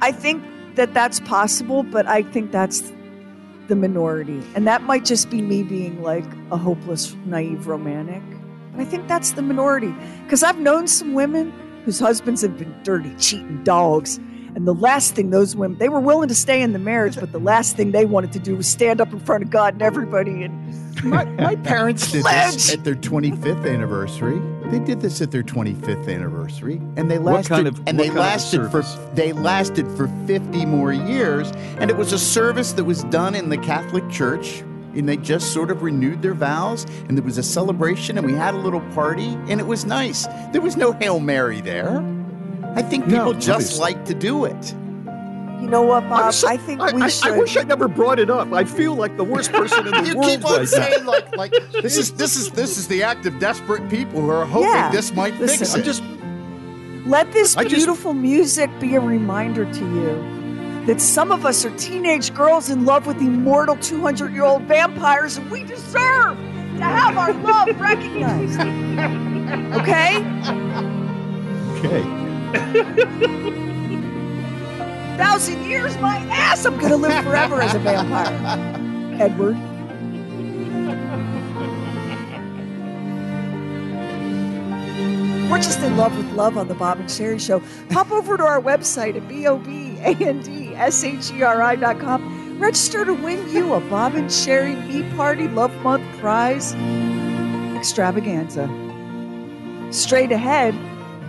I think that that's possible, but I think that's the minority. And that might just be me being like a hopeless, naive romantic. But I think that's the minority because I've known some women whose husbands have been dirty, cheating dogs. And the last thing those women, they were willing to stay in the marriage, but the last thing they wanted to do was stand up in front of God and everybody and My, my parents did Pledge. this at their 25th anniversary. They did this at their 25th anniversary, and they What lasted. kind of- and what they kind of lasted for service? they lasted for 50 more years, and it was a service that was done in the Catholic Church. And they just sort of renewed their vows, and there was a celebration, and we had a little party, and it was nice. There was no Hail Mary there. I think people just obviously. like to do it. you know what, Bob? I'm so- I think I, we I- should. I wish I never brought it up. I feel like the worst person in the You world You keep on right saying now. like like this is this is this is the act of desperate people who are hoping Yeah, this might listen, fix I'm it. just Let this I just- beautiful music be a reminder to you that some of us are teenage girls in love with immortal 200 year old vampires and we deserve to have our love recognized. Okay? Okay. Thousand years, my ass, I'm gonna live forever as a vampire. Edward. We're just in love with love on the Bob and Sherry Show. Pop over to our website at B-O-B-A-N-D-S-H-E-R-I dot com. Register to win you a Bob and Sherry Me Party Love Month prize extravaganza. Straight ahead,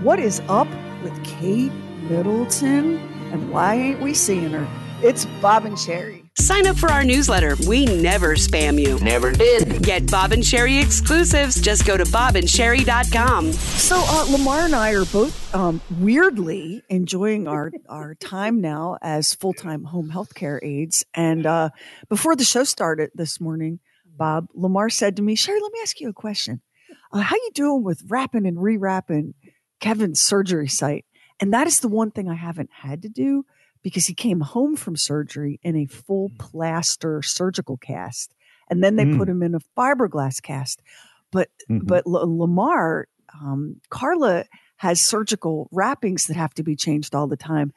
what is up with Kate Middleton and why ain't we seeing her? It's Bob and Sherry. Sign up for our newsletter. We never spam you. Never did. Get Bob and Sherry exclusives. Just go to bobandsherry.com. So uh, Lamar and I are both um, weirdly enjoying our our time now as full time home health care aides. And uh, before the show started this morning, Bob Lamar said to me, "Sherry, let me ask you a question. Uh, how you doing with wrapping and rewrapping Kevin's surgery site?" And that is the one thing I haven't had to do because he came home from surgery in a full plaster surgical cast, and then they Mm. put him in a fiberglass cast. But Mhm. but L- Lamar, um, Carla has surgical wrappings that have to be changed all the time.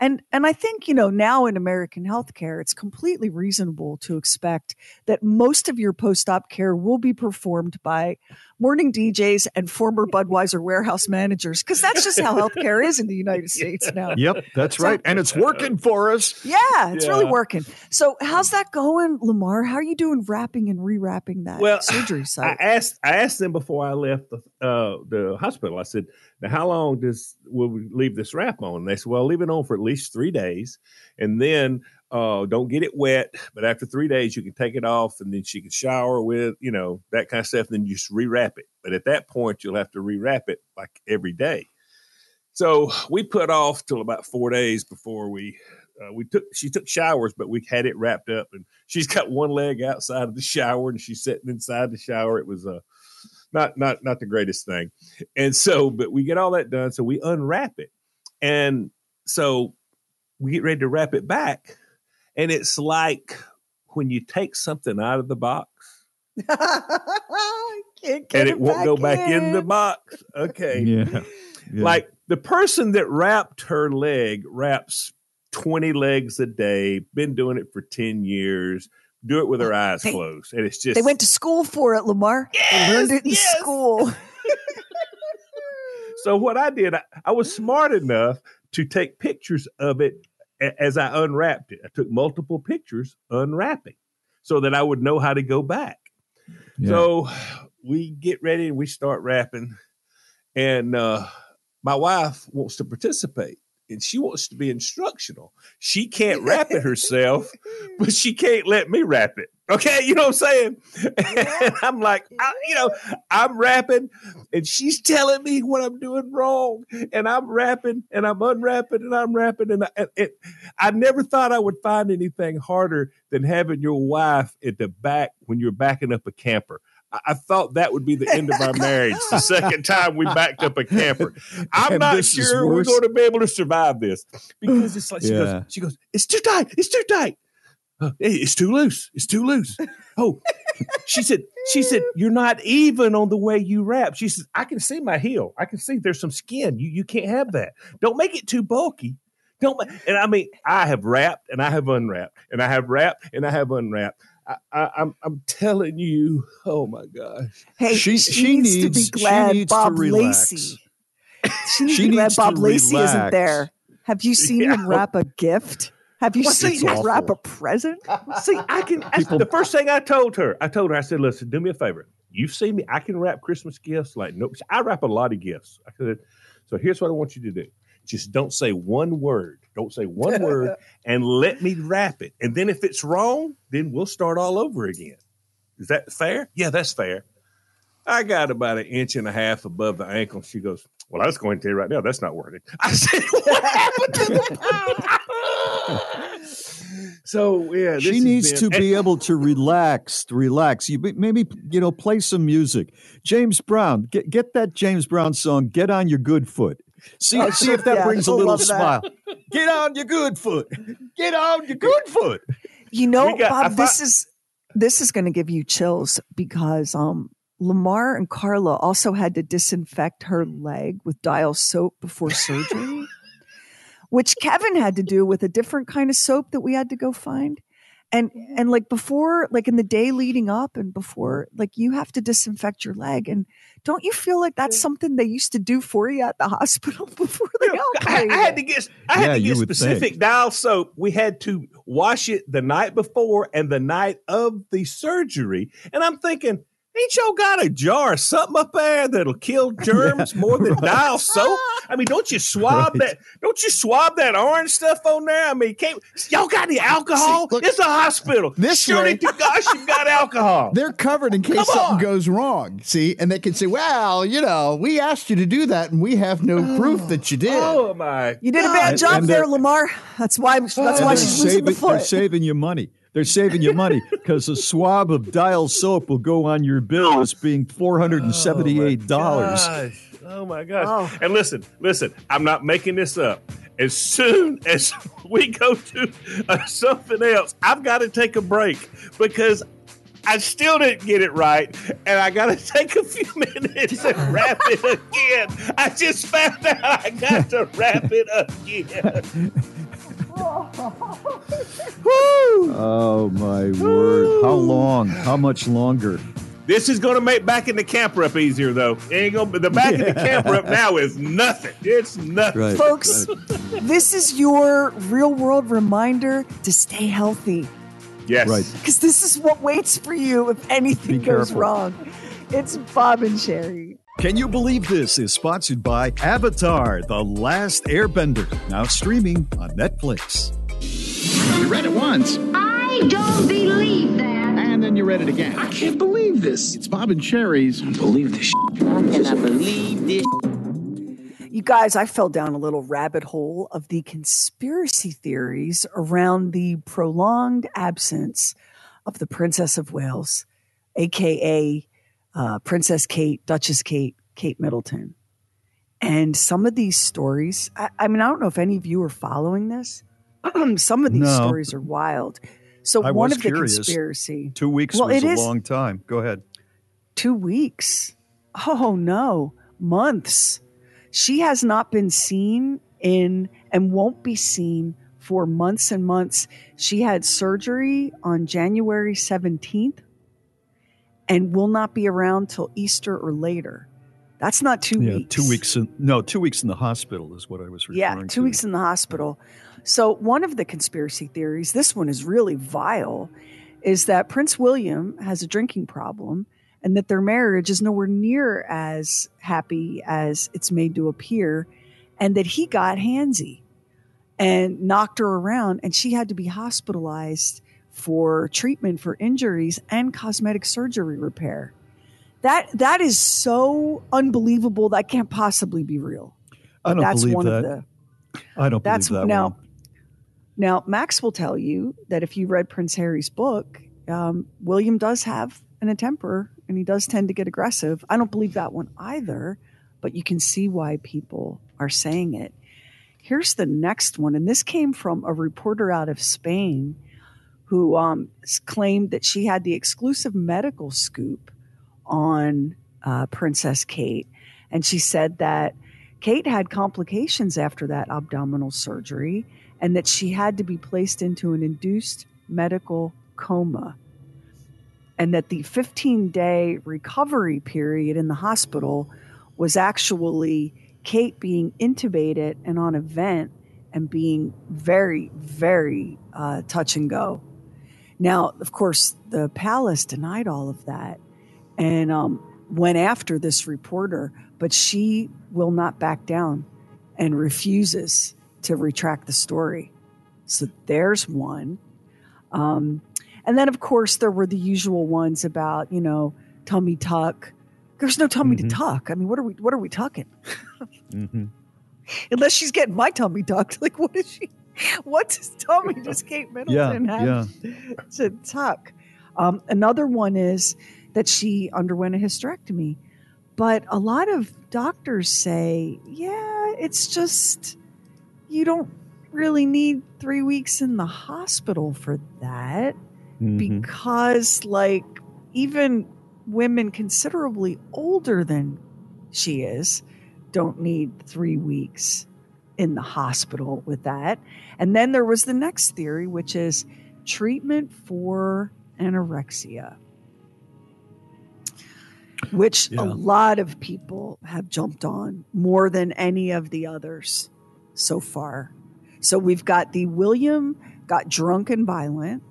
And and I think, you know, now in American healthcare, it's completely reasonable to expect that most of your post-op care will be performed by morning DJs and former Budweiser warehouse managers, because that's just how healthcare is in the United States now. Yep, that's So- right. And it's working for us. Yeah, it's really working. So how's that going, Lamar? How are you doing wrapping and rewrapping that Well, surgery I site? asked I asked them before I left the uh, the hospital. I said, "Now, how long does will we leave this wrap on?" And they said, "Well, leave it on for at least three days, and then uh, don't get it wet. But after three days, you can take it off, and then she can shower with you know that kind of stuff. And then you just rewrap it. But at that point, you'll have to rewrap it like every day. So we put off till about four days before we uh, we took she took showers, but we had it wrapped up, and she's got one leg outside of the shower, and she's sitting inside the shower. It was uh, not not not the greatest thing, and so but we get all that done, so we unwrap it, and so we get ready to wrap it back, and it's like when you take something out of the box Can't and it won't go back in the box. Okay, Yeah. yeah. like the person that wrapped her leg wraps 20 legs a day, been doing it for 10 years, do it with her eyes They- closed. And it's just They went to school for it, Lamar. they learned it in yes. school. so what I did, I, I was smart enough to take pictures of it a- as I unwrapped it. I took multiple pictures unwrapping so that I would know how to go back. Yeah. So we get ready and we start rapping. And uh, my wife wants to participate and she wants to be instructional. She can't wrap it herself, but she can't let me wrap it. Okay, you know what I'm saying? And I'm like, I, you know, I'm rapping and she's telling me what I'm doing wrong. And I'm rapping and I'm unwrapping and I'm rapping. And I, and it, I never thought I would find anything harder than having your wife at the back when you're backing up a camper. I, I thought that would be the end of our marriage. The second time we backed up a camper, I'm And not sure we're going to be able to survive this because it's like she Yeah. goes, she goes, it's too tight, it's too tight. Hey, it's too loose. It's too loose. Oh, she said. She said you're not even on the way you wrap. She says I can see my heel. I can see there's some skin. You you can't have that. Don't make it too bulky. Don't. ma-" And I mean, I have wrapped and I have unwrapped and I have wrapped and I have unwrapped. I, I, I'm I'm telling you, oh my gosh. Hey, She- she, she needs, needs- to be glad needs Bob. Lacey. She needs She to be glad Bob Lacey isn't there. Have you seen Yeah. him wrap a gift? Have you Well, seen see, him that's wrap a present? See, I can. I, the first thing I told her, I told her, I said, "Listen, do me a favor. You've seen me. I can wrap Christmas gifts like nope. I wrap a lot of gifts. I said, so here's what I want you to do. Just don't say one word. Don't say one word, and let me wrap it. And then if it's wrong, then we'll start all over again. Is that fair? Yeah, that's fair. I got about an inch and a half above the ankle. She goes, Well, I was going to tell you right now, that's not working. I said, What happened to the So, yeah, this she needs been- to be able to relax, relax. You be- maybe you know play some music. James Brown, get get that James Brown song. Get on your good foot. See Oh, see if that yeah, brings a little smile. Get on your good foot. Get on your good foot. You know, got- Bob, fi- this is this is going to give you chills because um, Lamar and Carla also had to disinfect her leg with dial soap before surgery, which Kevin had to do with a different kind of soap that we had to go find. And and like before, like in the day leading up and before, like you have to disinfect your leg. And don't you feel like that's something they used to do for you at the hospital before they I, operated? I had to get I had Yeah, to you get specific think. dial soap. We had to wash it the night before and the night of the surgery. And I'm thinking, ain't y'all got a jar of something up there that'll kill germs more than dial soap? I mean, don't you swab Right. that? Don't you swab that orange stuff on there? I mean, can't y'all got any alcohol? See, look, it's a hospital. this surely way- to gosh you've got alcohol. They're covered in case Come something on. goes wrong. See, and they can say, "Well, you know, we asked you to do that, and we have no oh. proof that you did." Oh my! You did a bad And- job and there, Lamar. That's why. That's And why they're she's losing the saving, they're saving you money. They're saving you money because a swab of dial soap will go on your bill as being four hundred and seventy-eight dollars. Gosh. Oh my gosh. Oh. And listen, listen, I'm not making this up. As soon as we go to uh, something else, I've got to take a break because I still didn't get it right. And I got to take a few minutes and wrap it again. I just found out I got to wrap it again. Oh my word! How long? How much longer? This is going to make back in the camper up easier, though. It ain't gonna, the backing the camper up now is nothing. It's nothing. Right, Folks, this is your real world reminder to stay healthy Yes. Right. because this is what waits for you if anything Be goes careful. wrong. It's Bob and Sherry. Can you believe this is sponsored by Avatar: The Last Airbender, now streaming on Netflix. You read it once, I don't believe that. and then you read it again. I can't believe this. It's Bob and Sherry's. I believe this. cannot believe this. You guys, I fell down a little rabbit hole of the conspiracy theories around the prolonged absence of the Princess of Wales, aka uh, Princess Kate, Duchess Kate, Kate Middleton. And some of these stories, I, I mean, I don't know if any of you are following this. some of these No. stories are wild. So I one of the curious. conspiracy, Two weeks Well, was a is- long time. Go ahead. two weeks. Oh no, months. She has not been seen in and won't be seen for months and months. She had surgery on January 17th and will not be around till Easter or later. That's not two yeah, weeks. two weeks. In, no, two weeks in the hospital is what I was referring Yeah, to. two weeks in the hospital. So, one of the conspiracy theories, this one is really vile, is that Prince William has a drinking problem and that their marriage is nowhere near as happy as it's made to appear, and that he got handsy and knocked her around, and she had to be hospitalized for treatment for injuries and cosmetic surgery repair. That that is so unbelievable that can't possibly be real. I don't That's believe one that. of the I don't that's believe that now. one. Now, Max will tell you that if you read Prince Harry's book, um, William does have an temper and he does tend to get aggressive. I don't believe that one either, but you can see why people are saying it. Here's the next one, and this came from a reporter out of Spain who um, claimed that she had the exclusive medical scoop on uh, Princess Kate. And she said that Kate had complications after that abdominal surgery and that she had to be placed into an induced medical coma. and that the 15 day recovery period in the hospital was actually Kate being intubated and on a vent and being very, very uh, touch and go. Now, of course, the palace denied all of that and um, went after this reporter, but she will not back down and refuses to retract the story. So there's one. Um, and then, of course, there were the usual ones about, you know, tummy tuck. There's no tummy to tuck. I mean, what are we? What are we tucking? Mm-hmm. Unless she's getting my tummy tucked. Like, what is she? What's Tommy just Kate Middleton have to tuck? Um, another one is that she underwent a hysterectomy, but a lot of doctors say, yeah, it's just you don't really need three weeks in the hospital for that Mm-hmm. because, like, even women considerably older than she is don't need three weeks in the hospital with that. And then there was the next theory, which is treatment for anorexia, which Yeah. a lot of people have jumped on more than any of the others so far. So we've got the William got drunk and violent.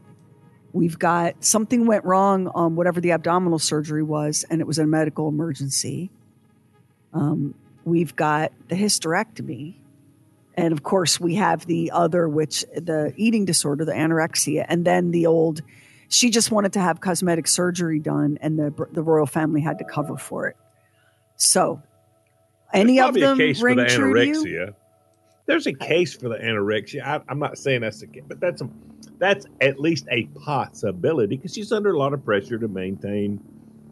We've got something went wrong on whatever the abdominal surgery was, and it was a medical emergency. Um, we've got the hysterectomy. And of course, we have the other, which the eating disorder, the anorexia, and then the old, she just wanted to have cosmetic surgery done, and the, the royal family had to cover for it. So, any There's of them ring for the true to you? anorexia. There's a case for the anorexia. I, I'm not saying that's the case, but that's a, that's at least a possibility because she's under a lot of pressure to maintain,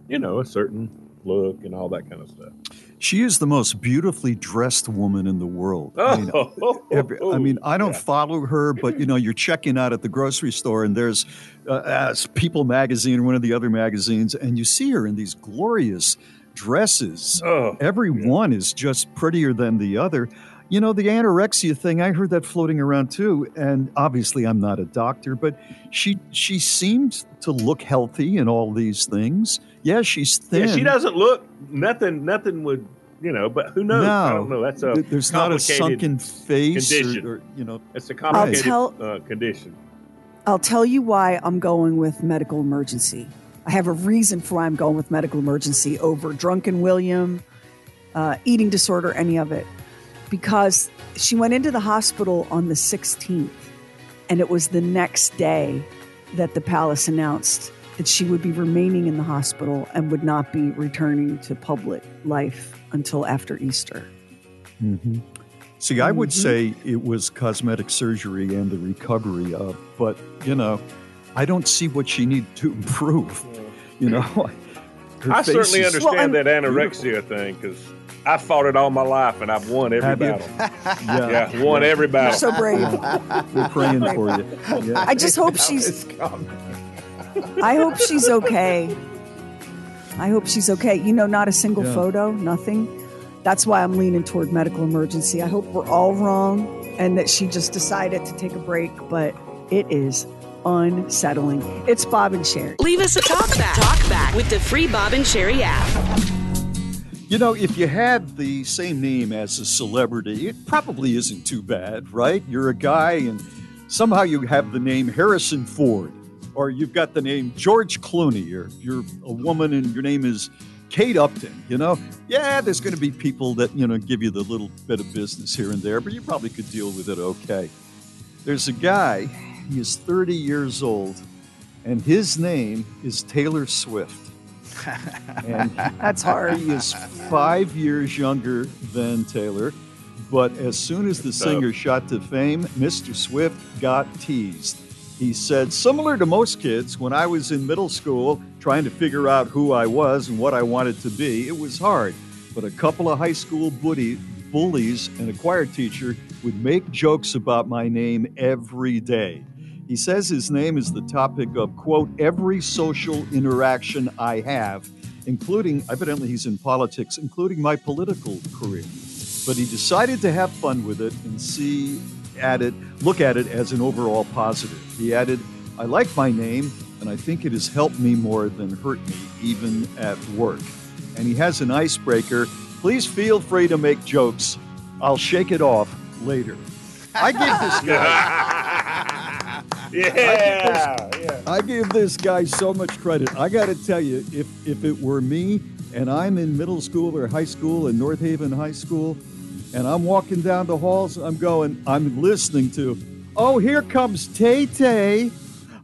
you know, a certain look and all that kind of stuff. She is the most beautifully dressed woman in the world. I mean, Oh, every- I, mean, I don't follow her, but you know, you're checking out at the grocery store, and there's uh, uh, People magazine, or one of the other magazines, and you see her in these glorious dresses. Oh, Every one is just prettier than the other. You know, the anorexia thing, I heard that floating around too. And obviously, I'm not a doctor, but she she seemed to look healthy in all these things. Yeah, she's thin. Yeah, she doesn't look nothing. Nothing would you know, but who knows? I don't know. That's a there's not a sunken face or- condition. or, you know. it's a complicated tell- uh, condition. I'll tell you why I'm going with medical emergency. I have a reason for why I'm going with medical emergency over drunken William, uh, eating disorder, any of it. Because she went into the hospital on the 16th, and it was the next day that the palace announced that she would be remaining in the hospital and would not be returning to public life until after Easter. Mhm. See, I would Mhm. say it was cosmetic surgery and the recovery of, but you know, I don't see what she needed to improve. You know, I certainly is understand that beautiful. anorexia thing because I fought it all my life and I've won every Have battle. Yeah. yeah, won every battle. so brave. We're praying for you. Yeah. I just hope she's. I hope she's okay. I hope she's okay. You know, not a single Yeah. photo, nothing. That's why I'm leaning toward medical emergency. I hope we're all wrong and that she just decided to take a break, but it is unsettling. It's Bob and Sherry. Leave us a talk back. Talk back with the free Bob and Sherry app. You know, if you had the same name as a celebrity, it probably isn't too bad, right? You're a guy and somehow you have the name Harrison Ford, or you've got the name George Clooney, or you're a woman and your name is Kate Upton, you know? Yeah, there's going to be people that, you know, give you the little bit of business here and there, but you probably could deal with it okay. There's a guy, he is 30 years old, and his name is Taylor Swift. And That's hard. He is five years younger than Taylor, but as soon as the singer shot to fame, Mr. Swift got teased. He said, similar to most kids, when I was in middle school trying to figure out who I was and what I wanted to be, it was hard. But a couple of high school bully, bullies and a choir teacher would make jokes about my name every day. He says his name is the topic of, quote, every social interaction I have, including, evidently, he's in politics, including my political career. But he decided to have fun with it and see at it, look at it as an overall positive. He added, I like my name, and I think it has helped me more than hurt me, even at work. And he has an icebreaker. Please feel free to make jokes. I'll shake it off later. I give this guy. Yeah, yeah. I give this guy so much credit. I got to tell you, if if it were me and I'm in middle school or high school in North Haven High School, and I'm walking down the halls, I'm going, I'm listening to, oh, here comes Tay Tay.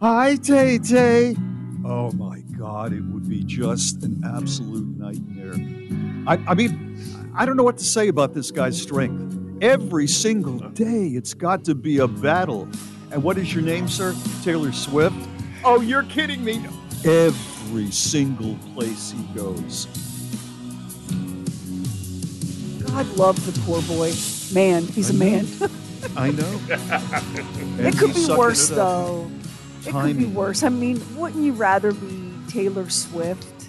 Hi, Tay Tay. Oh my God, it would be just an absolute nightmare. I, I mean, I don't know what to say about this guy's strength. Every single day, it's got to be a battle. And what is your name, sir? Taylor Swift? Oh, you're kidding me. Every single place he goes. God love the poor boy. Man, he's a man. I know. it could be worse, it up. though. It could be worse. I mean, wouldn't you rather be Taylor Swift,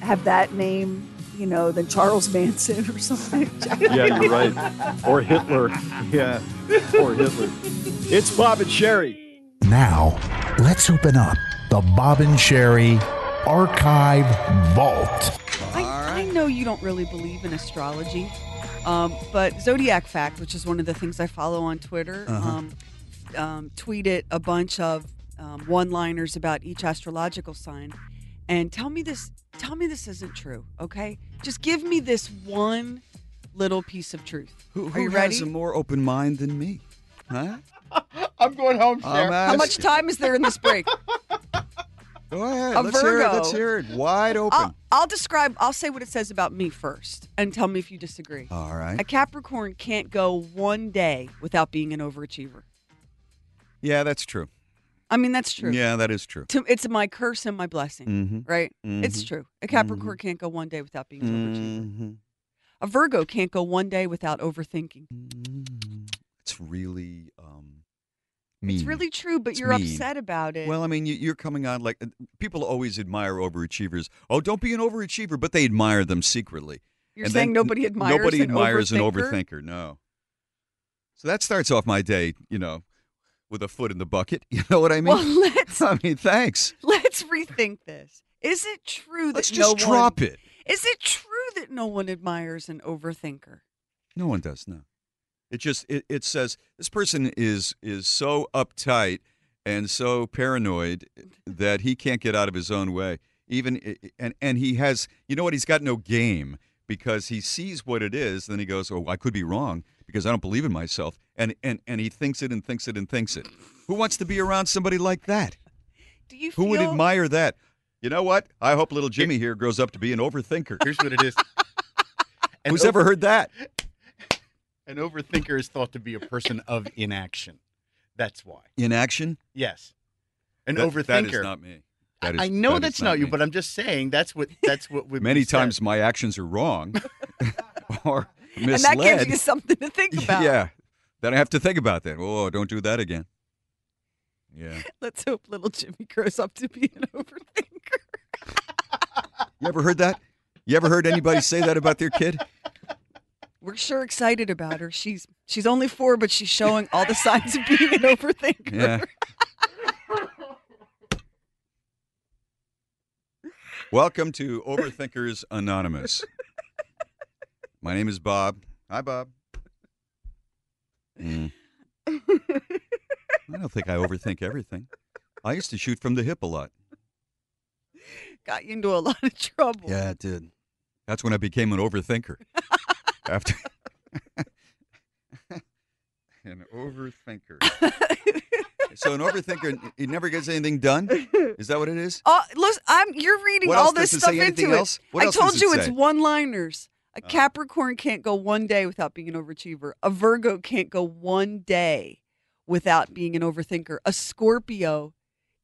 have that name, you know, than Charles Manson or something? Yeah, you're right. Or Hitler. Yeah. Or Hitler. It's Bob and Sherry. Now, let's open up the Bob and Sherry Archive Vault. I, I know you don't really believe in astrology, um, but Zodiac Fact, which is one of the things I follow on Twitter, Uh-huh. um, um, tweeted a bunch of um, one-liners about each astrological sign, and tell me this. Tell me this isn't true, okay? Just give me this one little piece of truth. Who, Are who you ready? has a more open mind than me? Huh? I'm going home, I'm Cher. How much time is there in this break? Go ahead. A let's hear it. Let's hear it. Wide open. I'll, I'll describe. I'll say what it says about me first, and tell me if you disagree. All right. A Capricorn can't go one day without being an overachiever. Yeah, that's true. I mean, that's true. Yeah, that is true. To, it's my curse and my blessing, Mhm. right? It's Mhm. true. A Capricorn can't go one day without being an overachiever. Mhm. A Virgo can't go one day without overthinking. It's really mean. It's really true, but It's you're mean. upset about it. Well, I mean, you, you're coming on like people always admire overachievers. Oh, don't be an overachiever, but they admire them secretly. You're And saying nobody admires nobody an admires an overthinker? overthinker. No. So that starts off my day, you know, with a foot in the bucket. You know what I mean? Well, let's I mean, thanks. let's rethink this. Is it true that Let's no just drop one, it. Is it true that no one admires an overthinker? No one does. No. It just it, it says this person is is so uptight and so paranoid that he can't get out of his own way. Even and and he has you know what he's got no game because he sees what it is then he goes oh I could be wrong because I don't believe in myself and and and he thinks it and thinks it and thinks it. Who wants to be around somebody like that? Do you Who would admire that? You know what? I hope little Jimmy here grows up to be an overthinker. Here's what it is. An Who's ever heard that? An overthinker is thought to be a person of inaction. That's why. Inaction? Yes. An That- overthinker. That is not me. That is- I know that is that's not, you, but I'm just saying that's what that's what would Many be said. times my actions are wrong or misled. And that gives you something to think about. Yeah. Then I have to think about that. Oh, don't do that again. Yeah. Let's hope little Jimmy grows up to be an overthinker. You ever heard that? You ever heard anybody say that about their kid? We're sure excited about her. She's she's only four, but she's showing all the signs of being an overthinker. Yeah. Welcome to Overthinkers Anonymous. My name is Bob. Hi, Bob. Mm. I don't think I overthink everything. I used to shoot from the hip a lot. Got you into a lot of trouble. Yeah, it did. That's when I became an overthinker. After an overthinker. so an overthinker, he never gets anything done. Is that what it is? Uh, oh, listen, I'm you're reading What all this stuff say? Into else? it. What I told it you it's one-liners. A Oh. Capricorn can't go one day without being an overachiever. A Virgo can't go one day without being an overthinker. A Scorpio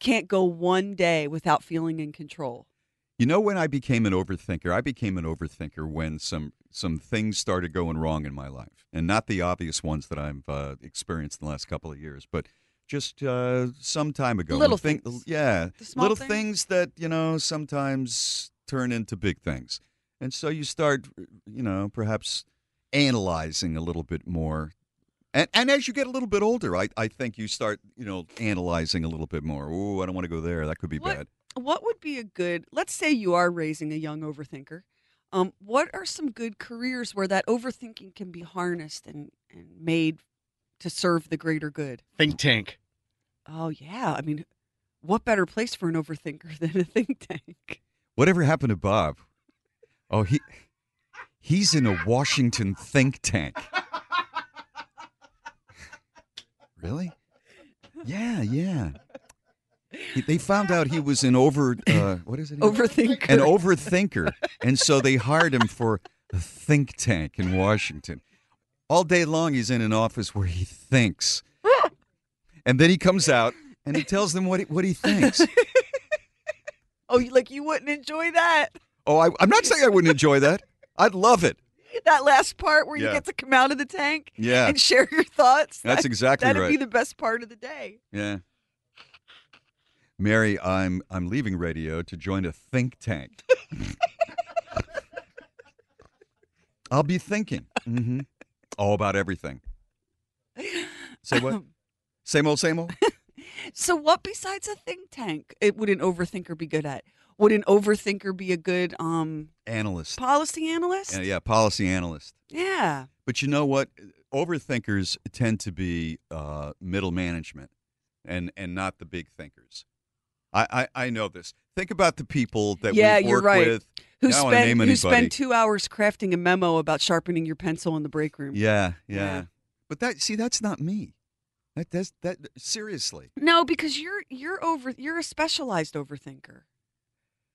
can't go one day without feeling in control. You know when I became an overthinker? I became an overthinker when some some things started going wrong in my life, and not the obvious ones that I've uh, experienced in the last couple of years, but just uh, some time ago. Little when things. yeah, little things. things that you know sometimes turn into big things, and so you start, you know, perhaps analyzing a little bit more And, and as you get a little bit older, I, I think you start, you know, analyzing a little bit more. Oh, I don't want to go there. That could be What- bad. What would be a good? Let's say you are raising a young overthinker. Um, what are some good careers where that overthinking can be harnessed and, and made to serve the greater good? Think tank. Oh yeah, I mean, what better place for an overthinker than a think tank? Whatever happened to Bob? Oh, he he's in a Washington think tank. Really? Yeah, yeah. He- They found out he was an over uh, what is it? Overthinker. An overthinker, and so they hired him for a think tank in Washington. All day long, he's in an office where he thinks, and then he comes out and he tells them what he, what he thinks. Oh, like you wouldn't enjoy that? Oh, I, I'm not saying I wouldn't enjoy that. I'd love it. That last part where you get to come out of the tank Yeah. and share your thoughts. That's That- exactly That'd be the best part of the day. Yeah. Mary, I'm I'm leaving radio to join a think tank. I'll be thinking hmm all about everything. Say what? Same old, same old. So, what besides a think tank it would an overthinker be good at? Would an overthinker be a good um Analyst. policy analyst? Yeah, yeah, policy analyst. Yeah. But you know what? Overthinkers tend to be uh, middle management, and and not the big thinkers. I, I, I know this. Think about the people that yeah, we you're work right. with. Who I spend who anybody. spend two hours crafting a memo about sharpening your pencil in the break room? Yeah, yeah, Yeah. But that see, that's not me. That that's that seriously. No, because you're you're over you're a specialized overthinker.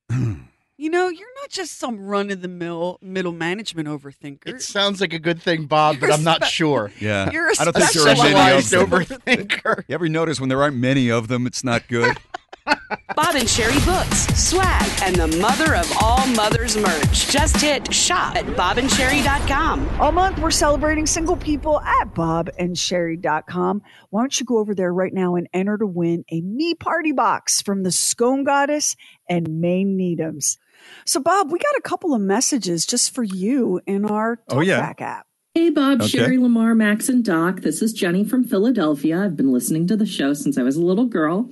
you know, you're not just some run of the mill middle management overthinker. It sounds like a good thing, Bob, but I'm not sure. Yeah, You're a I don't think there are many of specialized overthinker. You ever notice when there aren't many of them, it's not good. Bob and Sherry books, swag, and the mother of all mothers merch. Just hit shop at bobandsherry.com. All month, we're celebrating single people at bobandsherry.com. Why don't you go over there right now and enter to win a Me Party Box from the Scone Goddess and May Needhams. So, Bob, we got a couple of messages just for you in our Oh, yeah. Talkback app. Hey, Bob, Okay. Sherry, Lamar, Max, and Doc. This is Jenny from Philadelphia. I've been listening to the show since I was a little girl.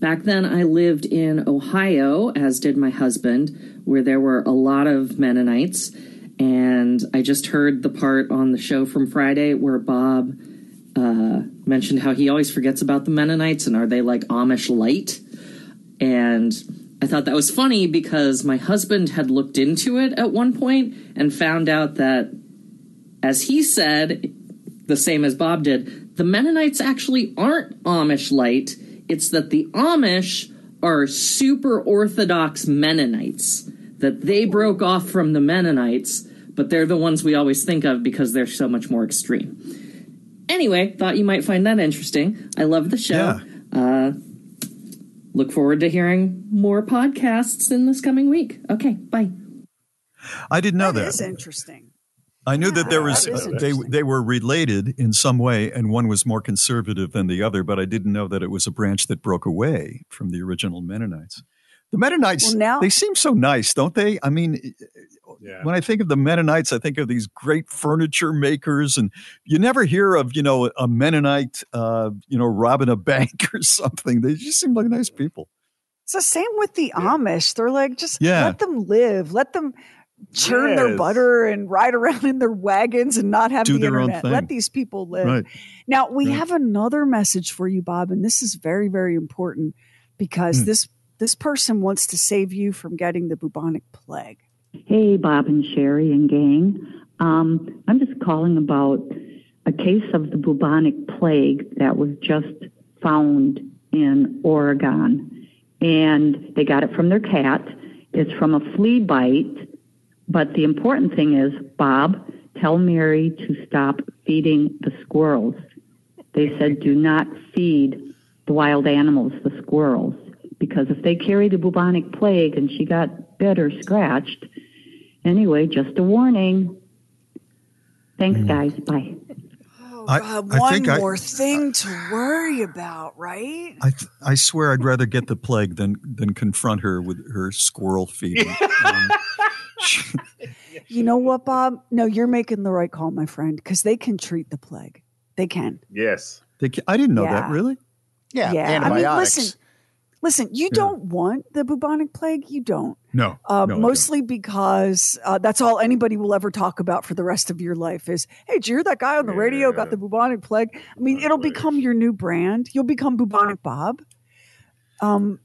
Back then, I lived in Ohio, as did my husband, where there were a lot of Mennonites. And I just heard the part on the show from Friday where Bob uh, mentioned how he always forgets about the Mennonites and are they like Amish light? And I thought that was funny because my husband had looked into it at one point and found out that, as he said, the same as Bob did, the Mennonites actually aren't Amish light. It's that the Amish are super Orthodox Mennonites, that they broke off from the Mennonites, but they're the ones we always think of because they're so much more extreme. Anyway, thought you might find that interesting. I love the show. Uh, look forward to hearing more podcasts in this coming week. Okay, bye. I didn't know That that. is interesting. I knew that there was that is uh, they they were related in some way, and one was more conservative than the other. But I didn't know that it was a branch that broke away from the original Mennonites. The Mennonites Well, now- they seem so nice, don't they? I mean, Yeah. when I think of the Mennonites, I think of these great furniture makers, and you never hear of you know a Mennonite uh, you know robbing a bank or something. They just seem like nice people. It's the same with the Amish. They're like, just Yeah. let them live. Let them churn their butter and ride around in their wagons and not have Do the their own internet. thing. Let these people live. Right. Now, we Yeah. have another message for you, Bob, and this is very, very important because Hmm. this this person wants to save you from getting the bubonic plague. Hey, Bob and Sherry and gang. Um, I'm just calling about a case of the bubonic plague that was just found in Oregon. And they got it from their cat. It's from a flea bite. But the important thing is, Bob, tell Mary to stop feeding the squirrels. They said do not feed the wild animals, the squirrels, because if they carry the bubonic plague and she got bit or scratched, anyway, just a warning. Thanks, guys. Bye. I, Uh, I one think I- more thing to worry about, right? I, th- I swear I'd rather get the plague than than confront her with her squirrel feeding. Um, You know what, Bob? No, you're making the right call, my friend, because they can treat the plague. They can. Yes. They can. I didn't know that. Really? Yeah, yeah. I mean, listen, listen. You don't want the bubonic plague. You don't. No. Uh, no, I mostly because uh, that's all anybody will ever talk about for the rest of your life is, hey, did you hear that guy on the radio got the bubonic plague? I mean, it'll become your new brand. You'll become bubonic Bob. Um,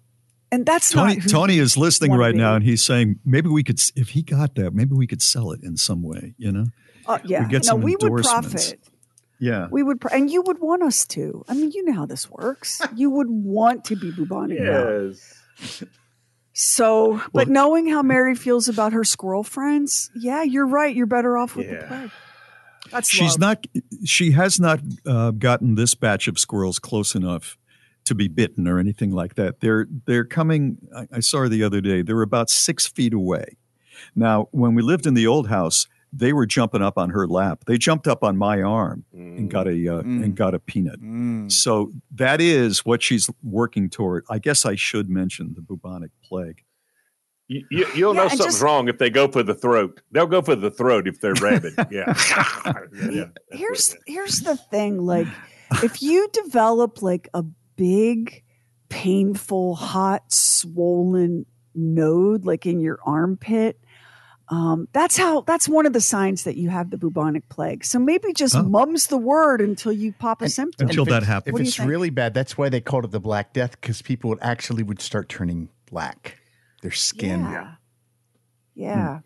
and that's Tony, not who Tony is listening right be. now, and he's saying maybe we could, if he got that, maybe we could sell it in some way. You know? Uh, yeah, We get no, some we would profit. Yeah. We would, pr- and you would want us to. I mean, you know how this works. You would want to be bubonic Bob. Yes. So, but knowing how Mary feels about her squirrel friends, yeah, you're right. You're better off with the Yeah. plague. That's She's love. not. She has not uh, gotten this batch of squirrels close enough to be bitten or anything like that. They're they're coming. I, I saw her the other day. They were about six feet away. Now, when we lived in the old house, they were jumping up on her lap. They jumped up on my arm and got a uh, Mm. and got a peanut. So that is what she's working toward. I guess I should mention the bubonic plague. You, you, you'll Yeah, know something's just- wrong if they go for the throat. They'll go for the throat if they're rabid. Yeah. yeah. here's here's the thing like if you develop like a big painful hot swollen node like in your armpit um, that's how that's one of the signs that you have the bubonic plague so maybe just Oh. mum's the word until you pop a symptom Until if that happens. If What it's really bad, that's why they called it the Black Death because people would actually would start turning black. Their skin. yeah yeah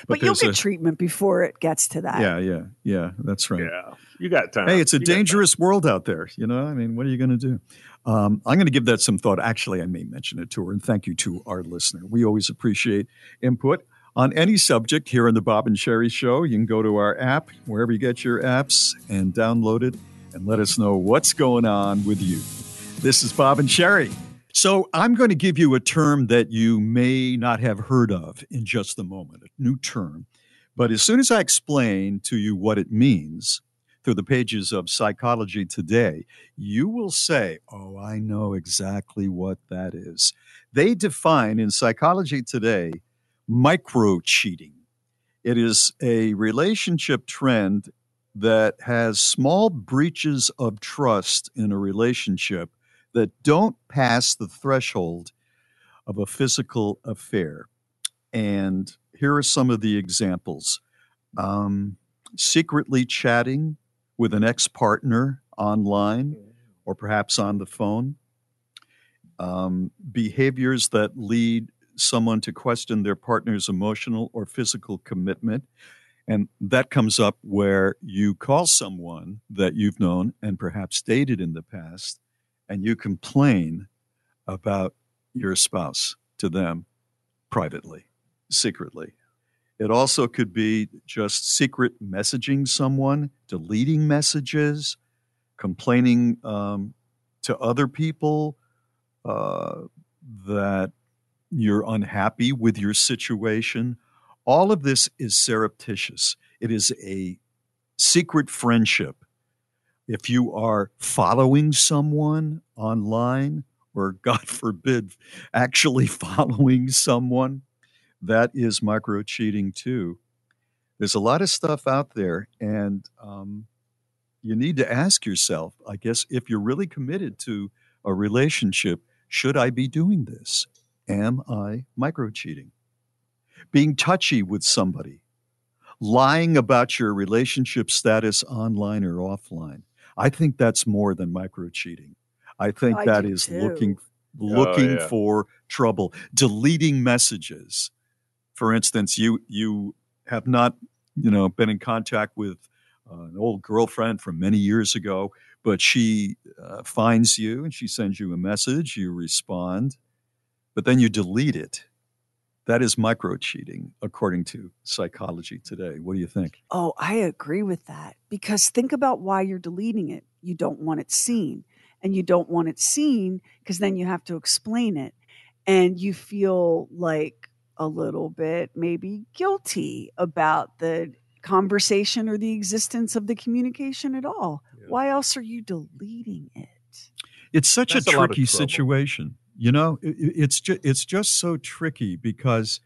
But but, you'll get a- treatment before it gets to that Yeah, yeah, yeah. That's right. Yeah. You got time. Hey, it's a You dangerous world out there. You know, I mean, what are you going to do? Um, I'm going to give that some thought. Actually, I may mention it to her. And thank you to our listener. We always appreciate input on any subject here in the Bob and Sherry Show. You can go to our app, wherever you get your apps, and download it and let us know what's going on with you. This is Bob and Sherry. So I'm going to give you a term that you may not have heard of in just a moment, a new term. But as soon as I explain to you what it means through the pages of Psychology Today, you will say, Oh, I know exactly what that is. They define in Psychology Today micro cheating. It is a relationship trend that has small breaches of trust in a relationship that don't pass the threshold of a physical affair. And here are some of the examples um, secretly chatting with an ex partner online or perhaps on the phone, um, behaviors that lead someone to question their partner's emotional or physical commitment. And that comes up where you call someone that you've known and perhaps dated in the past, and you complain about your spouse to them privately, secretly. It also could be just secret messaging someone, deleting messages, complaining um, to other people uh, that you're unhappy with your situation. All of this is surreptitious. It is a secret friendship. If you are following someone online, or God forbid, actually following someone, that is micro cheating too. There's a lot of stuff out there, and um, you need to ask yourself, I guess, if you're really committed to a relationship, should I be doing this? Am I micro cheating? Being touchy with somebody, lying about your relationship status online or offline. I think that's more than micro cheating. I think I that do is too. looking Oh, looking yeah. for trouble, deleting messages. For instance, you you have not you know been in contact with uh, an old girlfriend from many years ago, but she uh, finds you and she sends you a message. You respond, but then you delete it. That is micro cheating, according to psychology today. What do you think? Oh, I agree with that because think about why you're deleting it. You don't want it seen. And you don't want it seen because then you have to explain it. And you feel like a little bit maybe guilty about the conversation or the existence of the communication at all. Why else are you deleting it? It's such That's a a lot of tricky trouble. situation. You know, I- I- it's just it's just so tricky because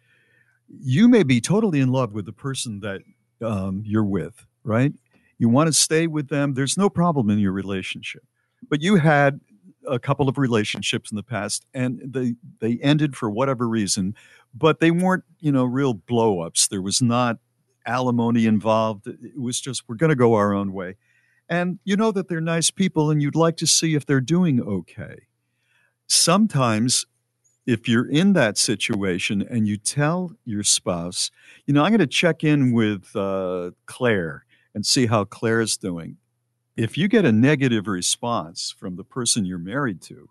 you may be totally in love with the person that um, you're with, right? You want to stay with them. There's no problem in your relationship. But you had a couple of relationships in the past and they they ended for whatever reason, but they weren't, you know, real blow ups. There was not alimony involved. It was just we're going to go our own way. And you know that they're nice people and you'd like to see if they're doing okay. Sometimes if you're in that situation and you tell your spouse, you know, I'm going to check in with uh, Claire and see how Claire's doing. If you get a negative response from the person you're married to,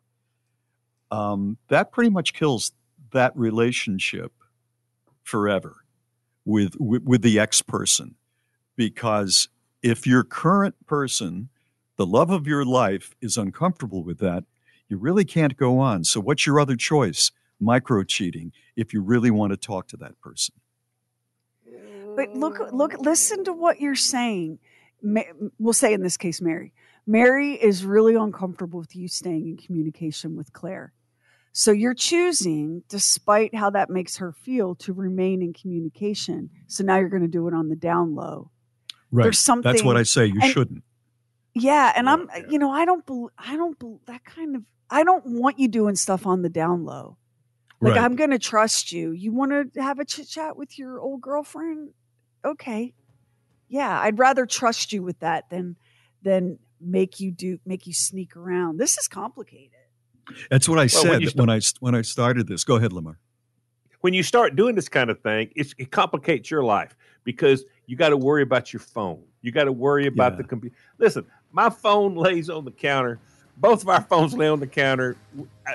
um, that pretty much kills that relationship forever with, with, with the ex person. Because if your current person, the love of your life, is uncomfortable with that, you really can't go on. So, what's your other choice? Micro cheating, if you really want to talk to that person. But look, look, listen to what you're saying. We'll say in this case, Mary. Mary is really uncomfortable with you staying in communication with Claire. So you're choosing, despite how that makes her feel, to remain in communication. So now you're going to do it on the down low. Right. There's something. That's what I say. You and- shouldn't. Yeah, and I'm, you know, I don't, bel I don't, bel that kind of, I don't want you doing stuff on the down low. Like Right. I'm going to trust you. You want to have a chit chat with your old girlfriend? Okay, yeah, I'd rather trust you with that than than make you do make you sneak around. This is complicated. That's what I Well, said when you when I when I started this. Go ahead, Lamar. when you start doing this kind of thing, it's, it complicates your life because you got to worry about your phone. You got to worry about the computer. Listen, my phone lays on the counter. Both of our phones lay on the counter. Uh,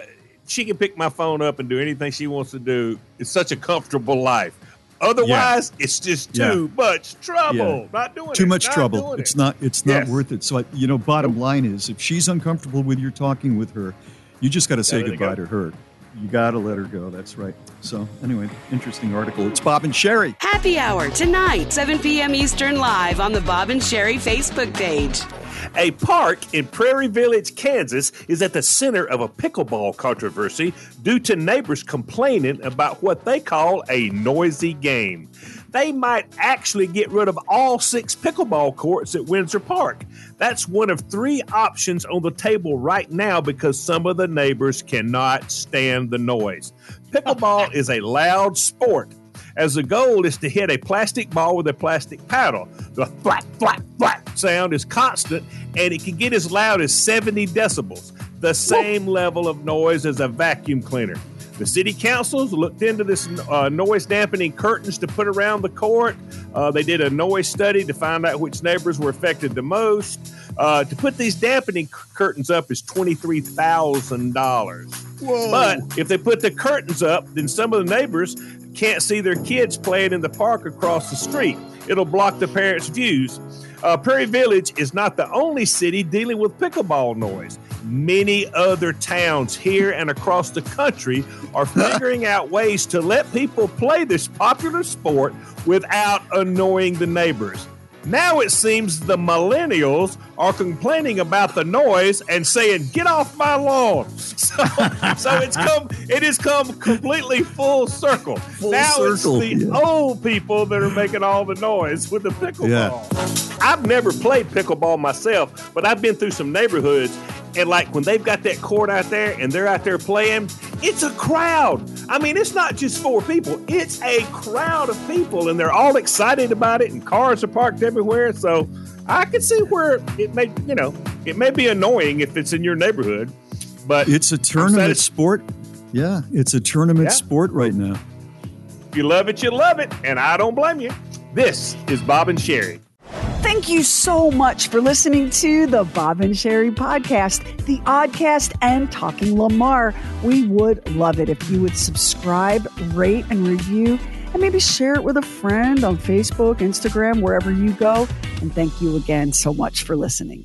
She can pick my phone up and do anything she wants to do. It's such a comfortable life. Otherwise, it's just Yeah. too much trouble. Yeah. Not doing Too it. much Not trouble. It's it. not. It's not Yes. worth it. So I, you know, bottom line is, if she's uncomfortable with your talking with her, you just got to say goodbye go. to her. You got to let her go. That's right. So anyway, interesting article. It's Bob and Sherry. Happy Hour tonight, 7 p.m. Eastern, live on the Bob and Sherry Facebook page. A park in Prairie Village, Kansas is at the center of a pickleball controversy due to neighbors complaining about what they call a noisy game. They might actually get rid of all six pickleball courts at Windsor Park. That's one of three options on the table right now because some of the neighbors cannot stand the noise. Pickleball is a loud sport as the goal is to hit a plastic ball with a plastic paddle. The flat, flat, flat sound is constant and it can get as loud as 70 decibels, the same level of noise as a vacuum cleaner. The city councils looked into this uh, noise dampening curtains to put around the court. Uh, they did a noise study to find out which neighbors were affected the most. Uh, to put these dampening c- curtains up is $23,000. But if they put the curtains up, then some of the neighbors can't see their kids playing in the park across the street. It'll block the parents' views. Uh, Prairie Village is not the only city dealing with pickleball noise. Many other towns here and across the country are figuring out ways to let people play this popular sport without annoying the neighbors. Now it seems the millennials are complaining about the noise and saying, "Get off my lawn." So, so it's come, it has come completely full circle. now circle, it's the yeah. old people that are making all the noise with the pickleball. I've never played pickleball myself, but I've been through some neighborhoods, and like when they've got that court out there and they're out there playing, it's a crowd. I mean, it's not just four people; it's a crowd of people, and they're all excited about it, and cars are parked everywhere. So I can see where it may, you know, it may be annoying if it's in your neighborhood, but It's a tournament sport. Yeah, it's a tournament Yeah. sport right now. If you love it, you love it, and I don't blame you. This is Bob and Sherry. Thank you so much for listening to the Bob and Sherry podcast, the Oddcast, and Talking Lamar. We would love it if you would subscribe, rate, and review, and maybe share it with a friend on Facebook, Instagram, wherever you go. And thank you again so much for listening.